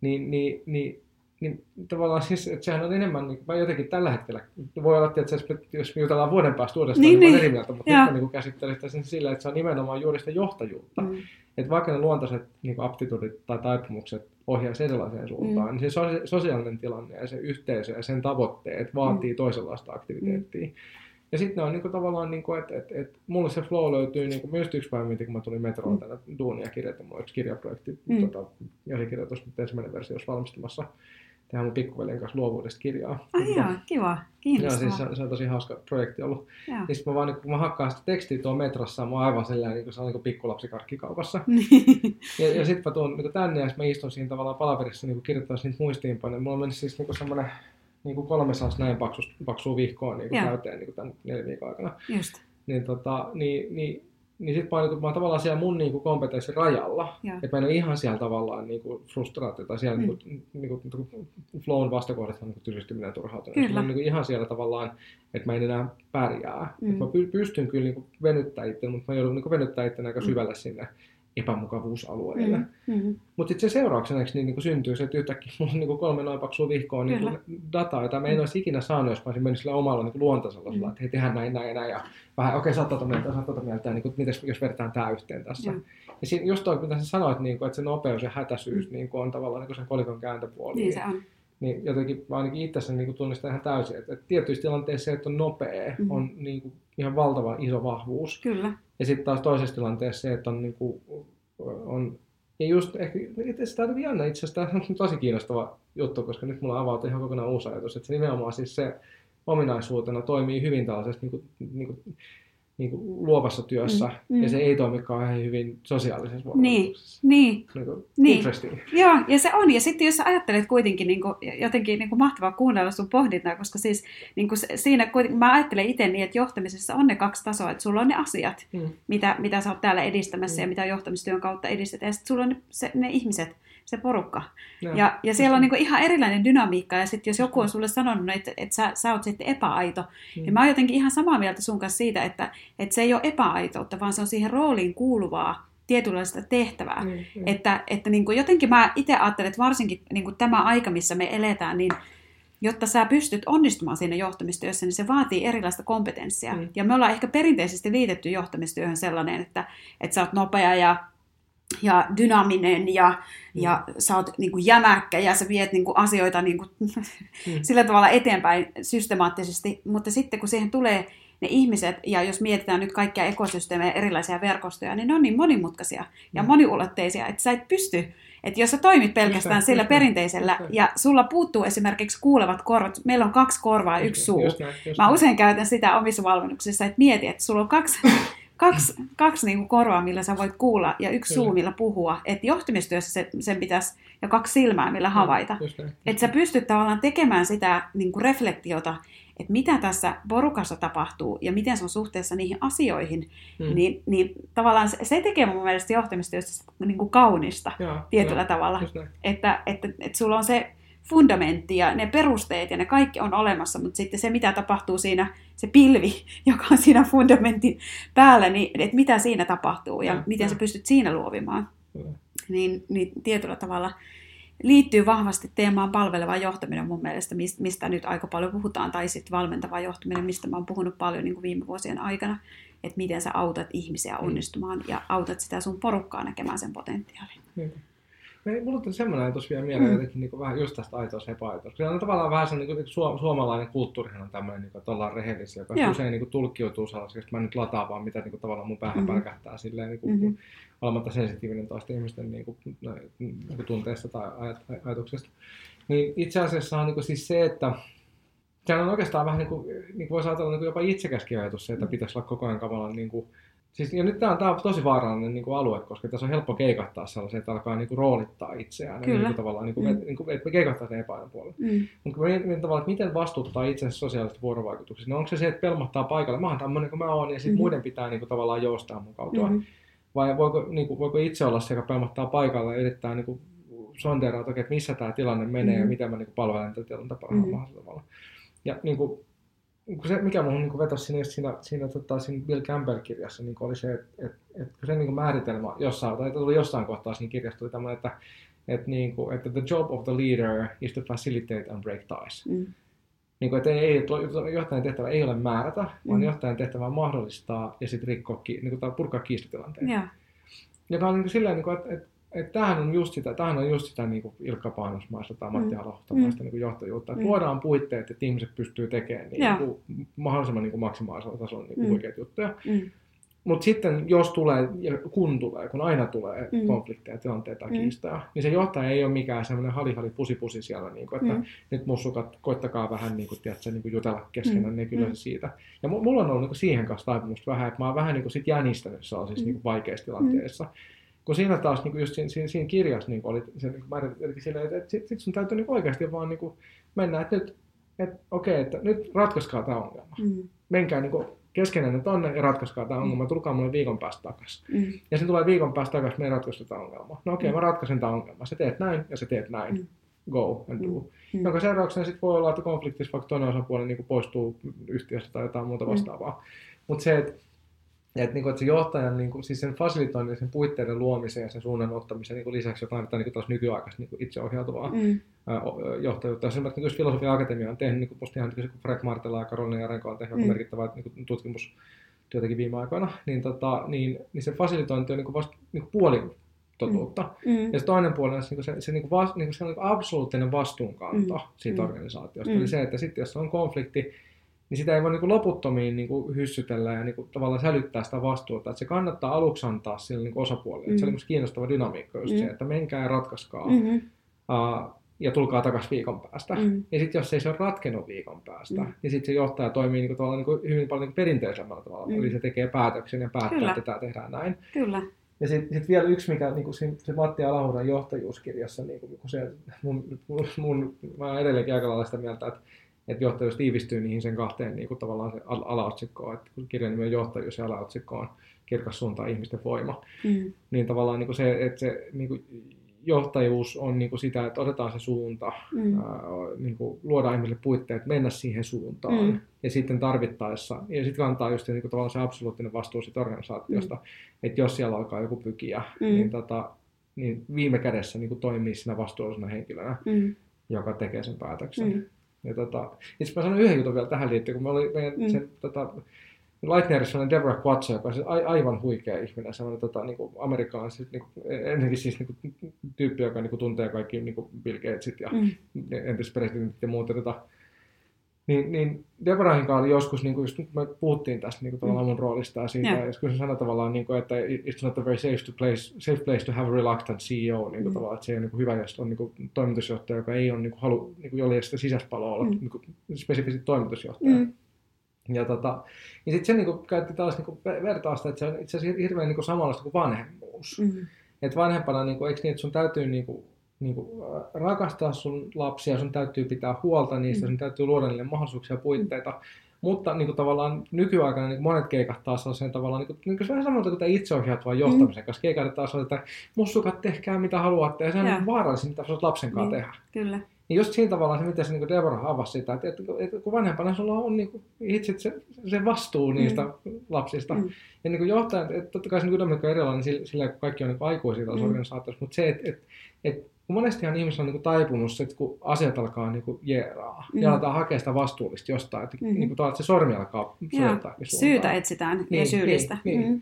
Speaker 2: niin, niin, niin, niin tavallaan siis, että sehän on enemmän, niin mä jotenkin tällä hetkellä, voi olla, että jos, me jutellaan vuoden päästä uudestaan,
Speaker 1: Niin,
Speaker 2: niin, niin,
Speaker 1: niin.
Speaker 2: eri mieltä, mutta
Speaker 1: Joo.
Speaker 2: nyt mä niin sen sillä, että se on nimenomaan juuri sitä johtajuutta. Mm. Että vaikka ne luontaiset niin aptitudit tai taipumukset ohjaisi erilaiseen suuntaan, mm. niin se sosia- sosiaalinen tilanne ja se yhteisö ja sen tavoitteet vaatii mm. toisenlaista aktiviteettia. Mm. Ja sitten on niinku tavallaan, niinku, että et, et, mulle se flow löytyy, niinku, myös yksi päivä kun mä tulin metroon
Speaker 1: Mm.
Speaker 2: tänne duunia kirjoittamaan, yksi kirjaprojekti,
Speaker 1: Mm.
Speaker 2: tota, käsikirjoitus, nyt ensimmäinen versio olisi valmistumassa. Tehdään mun pikkuveljen kanssa luovuudesta kirjaa.
Speaker 1: Ai joo, kiva.
Speaker 2: Joo,
Speaker 1: Kiinnostavaa.
Speaker 2: siis se, on- se on tosi hauska projekti ollut.
Speaker 1: Joo.
Speaker 2: Niin sit mä vaan, niin, kun mä hakkaan sitä tekstiä tuolla metrossa, mä oon aivan sellainen, niin kuin se on niin kuin pikkulapsi karkkikaupassa. Ja, ja sitten mä tuun niin tänne ja sit mä istun siinä tavallaan palaverissa niin kirjoittamassa niitä muistiinpanoja. Mulla on mennyt siis niin semmoinen niin kuin 300 näin paksus, paksua vihkoa niin
Speaker 1: Joo.
Speaker 2: täyteen niin tämän neljän viikon aikana.
Speaker 1: Just.
Speaker 2: Niin, tota, niin, niin, niin sitten niin, mä oon tavallaan siellä mun niin kuin kompetenssin rajalla. Että mä en ole ihan siellä tavallaan niin kuin frustraatio tai siellä
Speaker 1: Mm.
Speaker 2: mm. niin kuin, niin kuin, niin kuin flown vastakohdat on niin tysystyminen ja turhautuminen.
Speaker 1: Kyllä.
Speaker 2: Mä niin kuin ihan siellä tavallaan, että mä en enää pärjää.
Speaker 1: Mm.
Speaker 2: Mm. Että mä py- pystyn kyllä niin kuin venyttää itse, mutta mä joudun niin kuin venyttää itse aika
Speaker 1: Mm.
Speaker 2: syvälle sinne epämukavuusalueelle. Mm.
Speaker 1: Mm. Mm-hmm.
Speaker 2: Mutta sitten se seurauksena niin, niin syntyy se, että yhtäkkiä mulla on niin kolme noin paksua vihkoa niin kuin dataa, jota mä en olisi ikinä saanut, jos mä olisin mennyt sillä omalla niin luontaisella,
Speaker 1: Mm.
Speaker 2: mm. että hei, tehdään näin, näin ja näin, ja vähän, okei, okay, tota mieltä, tota mieltä, niin kuin, mites, jos vedetään tämä yhteen tässä.
Speaker 1: Joo.
Speaker 2: Ja siinä, just toi, mitä sä sanoit, niin kuin, että se nopeus ja hätäisyys
Speaker 1: Mm.
Speaker 2: niin kuin, on tavallaan niin kuin sen kolikon kääntöpuoli.
Speaker 1: Niin se on.
Speaker 2: Niin jotenkin mä ainakin itse niin tunnistan ihan täysin, että, että tietyissä tilanteissa se, että on nopea,
Speaker 1: Mhm.
Speaker 2: mm. on niin kuin, ihan valtavan iso vahvuus.
Speaker 1: Kyllä.
Speaker 2: Ja sitten taas toisessa tilanteessa se, että on, niin kuin, on ja just ehkä, itse tämä jännä, itse asiassa tämä on tosi kiinnostava juttu, koska nyt mulla avautui ihan kokonaan uusi ajatus, että se nimenomaan siis se ominaisuutena toimii hyvin tällaisessa niin kuin, niin kuin, niin kuin luovassa työssä,
Speaker 1: Mm, mm.
Speaker 2: ja se ei toimi kauhean hyvin sosiaalisessa
Speaker 1: Niin.
Speaker 2: vuorovaikutuksessa.
Speaker 1: Niin.
Speaker 2: Niin kuin,
Speaker 1: Niin.
Speaker 2: Interesting.
Speaker 1: Joo, ja se on. Ja sitten jos ajattelet kuitenkin niin kuin, jotenkin niin kuin mahtavaa kuunnella sun pohdintaa, koska siis niin kuin siinä kuitenkin, mä ajattelen itse niin, että johtamisessa on ne kaksi tasoa, että sulla on ne asiat,
Speaker 2: Mm.
Speaker 1: mitä, mitä sä oot täällä edistämässä
Speaker 2: Mm.
Speaker 1: ja mitä johtamistyön kautta edistetään, ja sitten sulla on ne, se, ne ihmiset, se porukka.
Speaker 2: Joo.
Speaker 1: Ja, ja siellä on niin kuin ihan erilainen dynamiikka, ja sitten jos joku on sulle sanonut, että, että sä, sä oot sitten epäaito,
Speaker 2: Mm.
Speaker 1: niin mä oon jotenkin ihan samaa mieltä sun kanssa siitä, että, että se ei ole epäaitoutta, vaan se on siihen rooliin kuuluvaa tietynlaista tehtävää.
Speaker 2: Niin, niin.
Speaker 1: Että, että niin kuin jotenkin mä itse ajattelen, että varsinkin niin kuin tämä aika, missä me eletään, niin jotta sä pystyt onnistumaan siinä johtamistyössä, niin se vaatii erilaista kompetenssia.
Speaker 2: Mm.
Speaker 1: Ja me ollaan ehkä perinteisesti liitetty johtamistyöhön sellainen, että, että sä oot nopea ja, ja dynaaminen ja,
Speaker 2: Mm.
Speaker 1: ja sä oot niin kuin jämäkkä ja sä viet niin kuin asioita niin kuin
Speaker 2: Mm.
Speaker 1: sillä tavalla eteenpäin systemaattisesti. Mutta sitten kun siihen tulee ne ihmiset, ja jos mietitään nyt kaikkia ekosysteemejä, erilaisia verkostoja, niin ne on niin monimutkaisia ja
Speaker 2: Mm.
Speaker 1: moniulotteisia, että sä et pysty, että jos sä toimit pelkästään
Speaker 2: näin,
Speaker 1: sillä
Speaker 2: just
Speaker 1: perinteisellä,
Speaker 2: just
Speaker 1: ja sulla puuttuu esimerkiksi kuulevat korvat, meillä on kaksi korvaa ja yksi suu.
Speaker 2: Just näin, just
Speaker 1: Mä usein käytän sitä omissa valmennuksissa, että mieti, että sulla on kaksi, kaksi, kaksi niin kuin korvaa, millä sä voit kuulla, ja yksi
Speaker 2: Kyllä.
Speaker 1: suu, millä puhua. Että johtamistyössä se, sen pitäisi, ja kaksi silmää, millä havaita. Että sä pystyt tavallaan tekemään sitä niin kuin reflektiota, että mitä tässä porukassa tapahtuu ja miten se on suhteessa niihin asioihin,
Speaker 2: Mm.
Speaker 1: niin, niin tavallaan se, se tekee mun mielestä johtamistyöstä niin kuin kaunista
Speaker 2: Joo,
Speaker 1: tietyllä
Speaker 2: joo,
Speaker 1: tavalla.
Speaker 2: näin.
Speaker 1: Että, että, että sulla on se fundamentti ja ne perusteet ja ne kaikki on olemassa, mutta sitten se, mitä tapahtuu siinä, se pilvi, joka on siinä fundamentin päällä, niin että mitä siinä tapahtuu ja
Speaker 2: Joo,
Speaker 1: miten
Speaker 2: joo.
Speaker 1: sä pystyt siinä luovimaan.
Speaker 2: Kyllä.
Speaker 1: niin, niin tietyllä tavalla liittyy vahvasti teemaan palveleva johtaminen mun mielestä, mistä nyt aika paljon puhutaan, tai sitten valmentava johtaminen, mistä mä oon puhunut paljon niin kuin viime vuosien aikana, että miten sä autat ihmisiä mm. onnistumaan ja autat sitä sun porukkaa näkemään sen potentiaalin.
Speaker 2: Niin. Me, mulla on semmoinen ajatus vielä mieleen mm. jotenkin niin kuin vähän just tästä aitous epäaitous. Se on tavallaan vähän sellainen, niin kuin, suomalainen kulttuurihan on tämmöinen, niin kuin, että ollaan rehellisiä, joka Joo. usein niin kuin, tulkkiutuu sellaiseksi, että mä nyt lataan vaan mitä niin kuin, tavallaan mun päähän mm-hmm. pälkähtää silleen, niin kuin, mm-hmm. olematta sensitiivinen toisten ihmisten niin kuin, niin kuin, tunteista tai aj- ajatuksesta. Niin itse asiassa on niin kuin, siis se, että sehän on oikeastaan vähän niin kuin, niin kuin voisi ajatella niin kuin jopa itsekäskin ajatus se, että pitäisi olla koko ajan kamalan niin kuin, Siis, ja nyt tämä on, tämä on tosi vaarallinen niin kuin alue, koska tässä on helppo keikahtaa sellaisen, että alkaa niin kuin, roolittaa itseään. Kyllä. Niin kuin, tavallaan, niin kuin, mm. niin kuin, että me keikahtaa sen epäilyn puolelle. Mm. Mutta mietin tavallaan, että miten vastuuttaa itsensä sosiaalisesta vuorovaikutuksesta, niin onko se se, että pelmahtaa paikalle, mä oon tämmöinen kuin mä oon, ja sitten mm. muiden pitää niin kuin, tavallaan joustaa mukautua. Mm. Vai voiko, niin kuin, voiko itse olla se, joka pelmahtaa paikalle ja yrittää niin kuin, sondeerata, että missä tämä tilanne menee mm. ja miten mä niin kuin, palvelen tätä tilannetta parhaalla mm. mahdollisella tavalla. Ja niin kuin, se, mikä mun niin vetosi siinä, siinä, siinä, tota, siinä Bill Campbell-kirjassa niin oli se, että et, et, se niin määritelmä jossain, tai tuli jossain kohtaa siinä kirjassa tuli tämmöinen, että, et, niin kuin, että the job of the leader is to facilitate and break ties. Mm. Niin kuin, että ei, johtajan tehtävä ei ole määrätä, mm. vaan johtajan tehtävä on mahdollistaa ja sitten rikkoa, niin kuin, purkaa kiistatilanteen. Yeah. Joka on niin kuin, silleen, niin kuin, että, että että tämähän on just sitä, tämähän on just sitä niin kuin Ilkka Paanosmaista tai Matti mm. Alohtomaista mm. niin johtajuutta. Mm. luodaan puitteet, että ihmiset pystyy tekemään niin, niin kuin, mahdollisimman niin kuin maksimaalisella tasolla niin kuin mm. oikeita juttuja. Mm. Mutta sitten jos tulee, kun tulee, kun aina tulee mm. konflikteja, tilanteita mm. kiistaa, niin se johtaja ei ole mikään semmoinen halihali pusi-pusi siellä, niin kuin, että mm. nyt mussukat, koittakaa vähän niin kuin, tiedätkö, niin kuin jutella keskenään, mm. niin kyllä mm. siitä. Ja mulla on ollut niin kuin siihen kanssa taipumusta vähän, että mä oon vähän niin kuin sit jänistänyt sellaisissa mm. niin kuin vaikeissa tilanteissa. Mm kun siinä taas niin kuin just siinä, siinä, siinä kirjassa niin oli se niin määriteltiin silleen, että, että sitten sit sun täytyy niin oikeasti vaan niin kuin mennä, että nyt, että okei, okay, että nyt ratkaiskaa tämä ongelma. Mm. Menkää niin keskenään tonne ja ratkaiskaa tämä ongelma, mm. tulkaa mulle viikon päästä takaisin. Mm. Ja sitten tulee viikon päästä takaisin, me ei ratkaista tätä ongelmaa. No okei, okay, mm. mä ratkaisen tämä ongelma. Sä teet näin ja sä teet näin. Mm. Go and do. Mm. Jonka seurauksena sitten voi olla, että konfliktissa vaikka toinen osapuoli niin poistuu yhtiöstä tai jotain muuta mm. vastaavaa. Mm. Mutta se, että että, niin kuin, että se johtajan, niin kuin, siis sen fasilitoinnin, sen puitteiden luomisen ja sen suunnan ottamisen niin kuin lisäksi jotain niin kuin taas nykyaikaista niin itseohjautuvaa mm. johtajuutta. Esimerkiksi jos Filosofian Akatemia on tehnyt, niin kuin musta ihan niin kuin Fred Martela ja Karolina Jarenko on tehnyt mm. merkittävää niin kuin tutkimustyötäkin viime aikoina, niin, tota, niin, niin se fasilitointi on niin kuin vasta niin kuin puoli totuutta. Mm. mm. Ja se toinen puoli on se, se, se, niin kuin vas, niin kuin se on niin kuin absoluuttinen vastuunkanto mm. siitä mm. organisaatiosta. Mm. Eli se, että sitten jos on konflikti, niin sitä ei voi niin kuin loputtomiin niin kuin hyssytellä ja niin kuin tavallaan sälyttää sitä vastuuta. Että se kannattaa aluksi antaa sille niin osapuolelle. Mm. Se on niin kiinnostava dynamiikka just mm. se, että menkää ja ratkaiskaa. Mm-hmm. Uh, ja tulkaa takaisin viikon päästä. Mm. Ja sitten jos ei se ole ratkennut viikon päästä, mm. niin sitten se johtaja toimii niin kuin, niin kuin, hyvin paljon niin perinteisemmällä tavalla. Mm. Eli se tekee päätöksen ja päättää, Kyllä. että tämä tehdään näin.
Speaker 1: Kyllä.
Speaker 2: Ja sitten sit vielä yksi, mikä niin kuin se, se Matti Alahuran johtajuuskirjassa, niin kuin se, mun, mun, mun, mä olen edelleenkin aika lailla sitä mieltä, että että johtajuus tiivistyy niihin sen kahteen niin kuin tavallaan se alaotsikkoon, että kun kirjan nimi on johtajuus ja alaotsikko on kirkas suunta ihmisten voima, mm. niin tavallaan niin kuin se, että se niin kuin johtajuus on niin kuin sitä, että otetaan se suunta, mm. ää, niin kuin luodaan ihmisille puitteet mennä siihen suuntaan mm. ja sitten tarvittaessa, ja sitten kantaa just niin kuin tavallaan se absoluuttinen vastuu siitä organisaatiosta, mm. että jos siellä alkaa joku pykiä, mm. niin, tota, niin viime kädessä niin kuin toimii siinä vastuullisena henkilönä, mm. joka tekee sen päätöksen. Mm. Ja tota, itse mä sanon yhden jutun vielä tähän liittyen, kun me oli meidän mm. sen, tota, Lightnerissa on Deborah Quatso, joka on siis aivan huikea ihminen, semmoinen tota, niin amerikkalainen, siis, niin kuin, ennenkin siis niin kuin, tyyppi, joka niin kuin, tuntee kaikki niin kuin Bill Gatesit ja mm. entispresidentit ja muuta. Tota, niin, niin Deborah kanssa oli joskus, niin kuin just me puhuttiin tästä niin kuin, tavallaan mun roolista ja siitä, yeah. ja kun se sanoi tavallaan, niin kuin, että it's not a very safe, to place, safe place to have a reluctant CEO, niin kuin, mm. tavallaan, että se ei ole niin kuin, hyvä, jos on niin kuin, toimitusjohtaja, joka ei ole niin kuin, halu, niin kuin, jolle sitä sisäispaloa olla mm. niin kuin, spesifisesti toimitusjohtaja. Mm. Ja tota, niin sitten se niin kuin, käytti taas niin kuin, vertausta, että se on itse asiassa hirveän niin kuin, samanlaista kuin vanhemmuus. Mm. Että vanhempana, niin kuin, eikö niin, että sun täytyy niin kuin, niin kuin, rakastaa sun lapsia, sun täytyy pitää huolta niistä, mm. sun täytyy luoda niille mahdollisuuksia ja puitteita, Mutta niin kuin tavallaan nykyaikana niin monet keikat taas on sen tavallaan, niin kuin, niin kuin vähän samalta kuin itseohjautuvan johtamisen mm. kanssa. Keikat taas on, että mussukat tehkää mitä haluatte ja se on yeah. vaarallisin, mitä sä lapsen kanssa niin. tehdä.
Speaker 1: Kyllä.
Speaker 2: Niin just siinä tavalla se, miten se niin Deborah avasi sitä, että, että, että kun vanhempana sulla on niin kuin, itse se, se vastuu niistä mm. lapsista. Mm. Ja niin johtajan, että totta kai se niin on erilainen sillä, sillä kun kaikki on niin aikuisia tässä mm. organisaatiossa, mutta se, että, että, että kun monestihan ihmisillä on niin taipunut se, että kun asiat alkaa niin kuin jeeraa mm. ja aletaan hakea sitä vastuullista jostain, että, mm. niin kuin, että se sormi alkaa
Speaker 1: soittaa. Syytä etsitään niin, ja syyllistä.
Speaker 2: Niin, niin. Mm.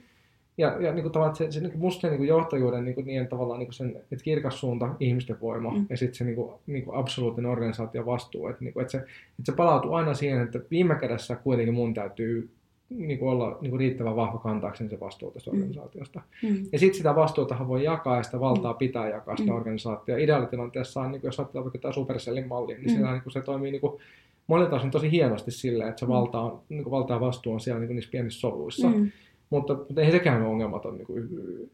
Speaker 2: Ja, ja niin kuin tavallaan se, se niin kuin musta niin kuin johtajuuden niin kuin niin tavallaan niin kuin sen, että kirkas suunta, ihmisten voima mm. ja sitten se niin kuin, niin kuin absoluuttinen organisaation vastuu. Että, niin kuin, että, se, että se palautuu aina siihen, että viime kädessä kuitenkin mun täytyy niin kuin olla niin kuin riittävän vahva kantaakseni se vastuu tästä mm. organisaatiosta. Mm. Ja sitten sitä vastuutahan voi jakaa ja sitä valtaa mm. pitää jakaa sitä mm. organisaatioa. Ideaalitilanteessa on, niin kuin, jos ajattelee vaikka tämä Supercellin malli, niin, mm. siellä, niin kuin, se toimii niin kuin, monilta osin tosi hienosti silleen, että se mm. valta, on, niin kuin, valta ja vastuu on siellä niin kuin niissä pienissä soluissa. Mm. Mutta, mutta ei sekään ole ongelmaton niin kuin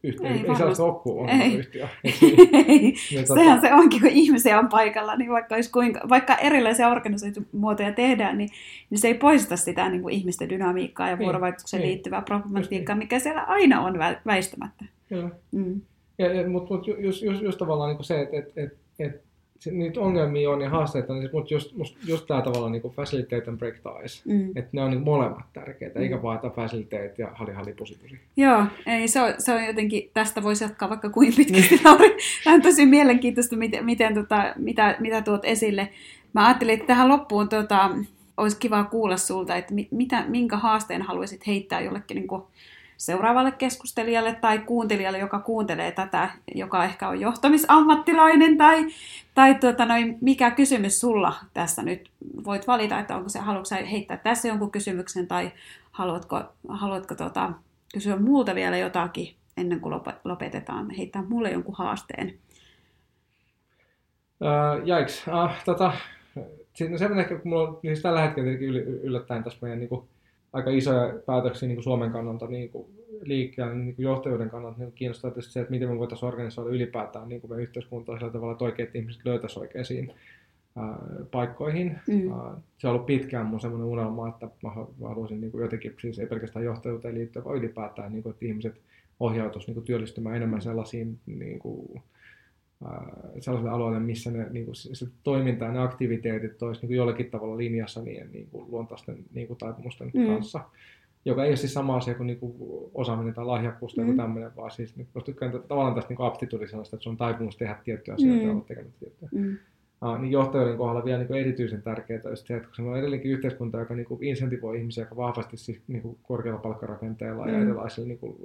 Speaker 2: yhtiö. Ei, ei sellaista ole kuin ongelmaton yhtiö.
Speaker 1: Ei. ei. Niin, tota- Sehän se onkin, kun ihmisiä on paikalla, niin vaikka, olisi kuinka, vaikka erilaisia organisaatiomuotoja tehdään, niin, niin se ei poista sitä niin kuin ihmisten dynamiikkaa ja niin, vuorovaikutukseen niin. liittyvää problematiikkaa, mikä siellä aina on väistämättä.
Speaker 2: Kyllä. Mm. Ja, ja, mutta mut just, just, just tavallaan niin kuin se, että et, et, et niitä ongelmia on ja haasteita, niin, mutta just, just tämä tavalla niin kuin facilitate and break ties, mm. että ne on niin molemmat tärkeitä, mm. eikä vaan että facilitate ja hali hali pusi pusi.
Speaker 1: Joo, ei, se, on, se on jotenkin, tästä voisi jatkaa vaikka kuin pitkästi, Lauri. Tämä on tosi mielenkiintoista, miten, miten tota, mitä, mitä tuot esille. Mä ajattelin, että tähän loppuun tota, olisi kiva kuulla sulta, että mitä, minkä haasteen haluaisit heittää jollekin niin kuin, seuraavalle keskustelijalle tai kuuntelijalle, joka kuuntelee tätä, joka ehkä on johtamisammattilainen tai, tai tuota, noin, mikä kysymys sulla tässä nyt? Voit valita, että onko se, haluatko heittää tässä jonkun kysymyksen tai haluatko, haluatko tuota, kysyä muulta vielä jotakin ennen kuin lopetetaan, heittää mulle jonkun haasteen.
Speaker 2: Uh, jaiks. Uh, tota, sitten se ehkä, kun mulla on siis tällä hetkellä yllättäen tässä meidän niin kuin, aika isoja päätöksiä niin kuin Suomen kannalta niin kuin liikkeelle, niin kuin johtajuuden kannalta niin kiinnostaa tietysti se, että miten me voitaisiin organisoida ylipäätään niin kuin me yhteiskuntaa sillä tavalla, että oikeat ihmiset löytäisi oikeisiin ää, paikkoihin. Mm. Ää, se on ollut pitkään mun semmoinen unelma, että mä haluaisin niin kuin jotenkin, siis ei pelkästään johtajuuteen liittyen, vaan ylipäätään, niin kuin, että ihmiset ohjautuisi niin kuin työllistymään enemmän sellaisiin niin kuin, sellaiselle alueelle, missä ne, niin kuin, se toiminta ja ne aktiviteetit olisi niin kuin jollakin tavalla linjassa niiden niin kuin, luontaisten niin kuin, taipumusten mm. kanssa. Joka ei ole siis sama asia kuin, niin kuin osaaminen tai lahjakkuus tai mm. tämmöinen, vaan siis niin, tykkään tavallaan tästä niin aptituudi sellaista, että se on taipumus tehdä tiettyjä asioita mm. ja olla tekemättä tiettyjä. Mm. Uh, niin johtajuuden kohdalla vielä niin erityisen tärkeää on se, että kun se on edelleenkin yhteiskunta, joka niin kuin insentivoi ihmisiä aika vahvasti siis, niin kuin korkealla palkkarakenteella mm. ja erilaisilla niin kuin,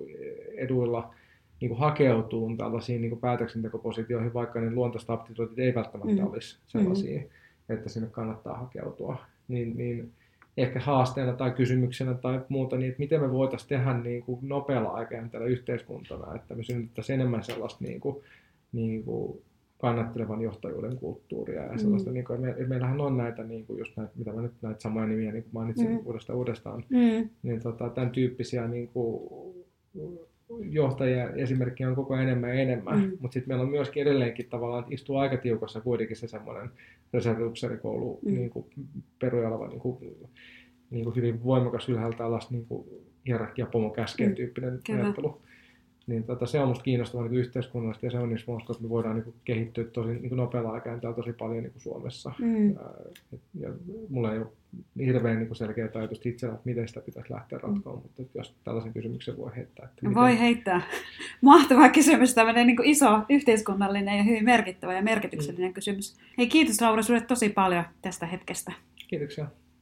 Speaker 2: eduilla, niin kuin hakeutuu tällaisiin niin kuin päätöksentekopositioihin, vaikka ne luontaista aptituutit ei välttämättä mm. olisi sellaisia, mm. että sinne kannattaa hakeutua. Niin, niin ehkä haasteena tai kysymyksenä tai muuta, niin että miten me voitaisiin tehdä niin kuin nopealla aikajänteellä yhteiskuntana, että me synnyttäisiin enemmän sellaista niin kuin, niin kuin kannattelevan johtajuuden kulttuuria ja sellaista, mm. niin kuin, me, meillähän on näitä, niin kuin just näitä, mitä mä nyt näitä samoja nimiä niin kuin mainitsin mm. uudestaan uudestaan, mm. niin tota, tämän tyyppisiä niin kuin, johtajia esimerkkejä on koko ajan enemmän ja enemmän, mm. mutta sitten meillä on myöskin edelleenkin tavallaan, että istuu aika tiukassa kuitenkin se semmoinen reserviupseerikoulu mm. niin peruja oleva niin kuin, niin kuin hyvin voimakas ylhäältä alas niin kuin hierarkia pomo käskeen mm. tyyppinen Kyllä. ajattelu niin tota, se on musta kiinnostavaa niin yhteiskunnallisesti ja se on niissä että me voidaan niin kuin, kehittyä tosi niin kuin nopealla aikajänteellä tosi paljon niin kuin Suomessa. Mm. Ää, ja mulla ei ole hirveän niin selkeä ajatus itsellä, että miten sitä pitäisi lähteä ratkoa, mm. mutta jos tällaisen kysymyksen voi heittää. Että
Speaker 1: miten... Voi heittää. Mahtava kysymys, tämmöinen niin iso yhteiskunnallinen ja hyvin merkittävä ja merkityksellinen mm. kysymys. Hei kiitos Laura sinulle tosi paljon tästä hetkestä.
Speaker 2: Kiitoksia.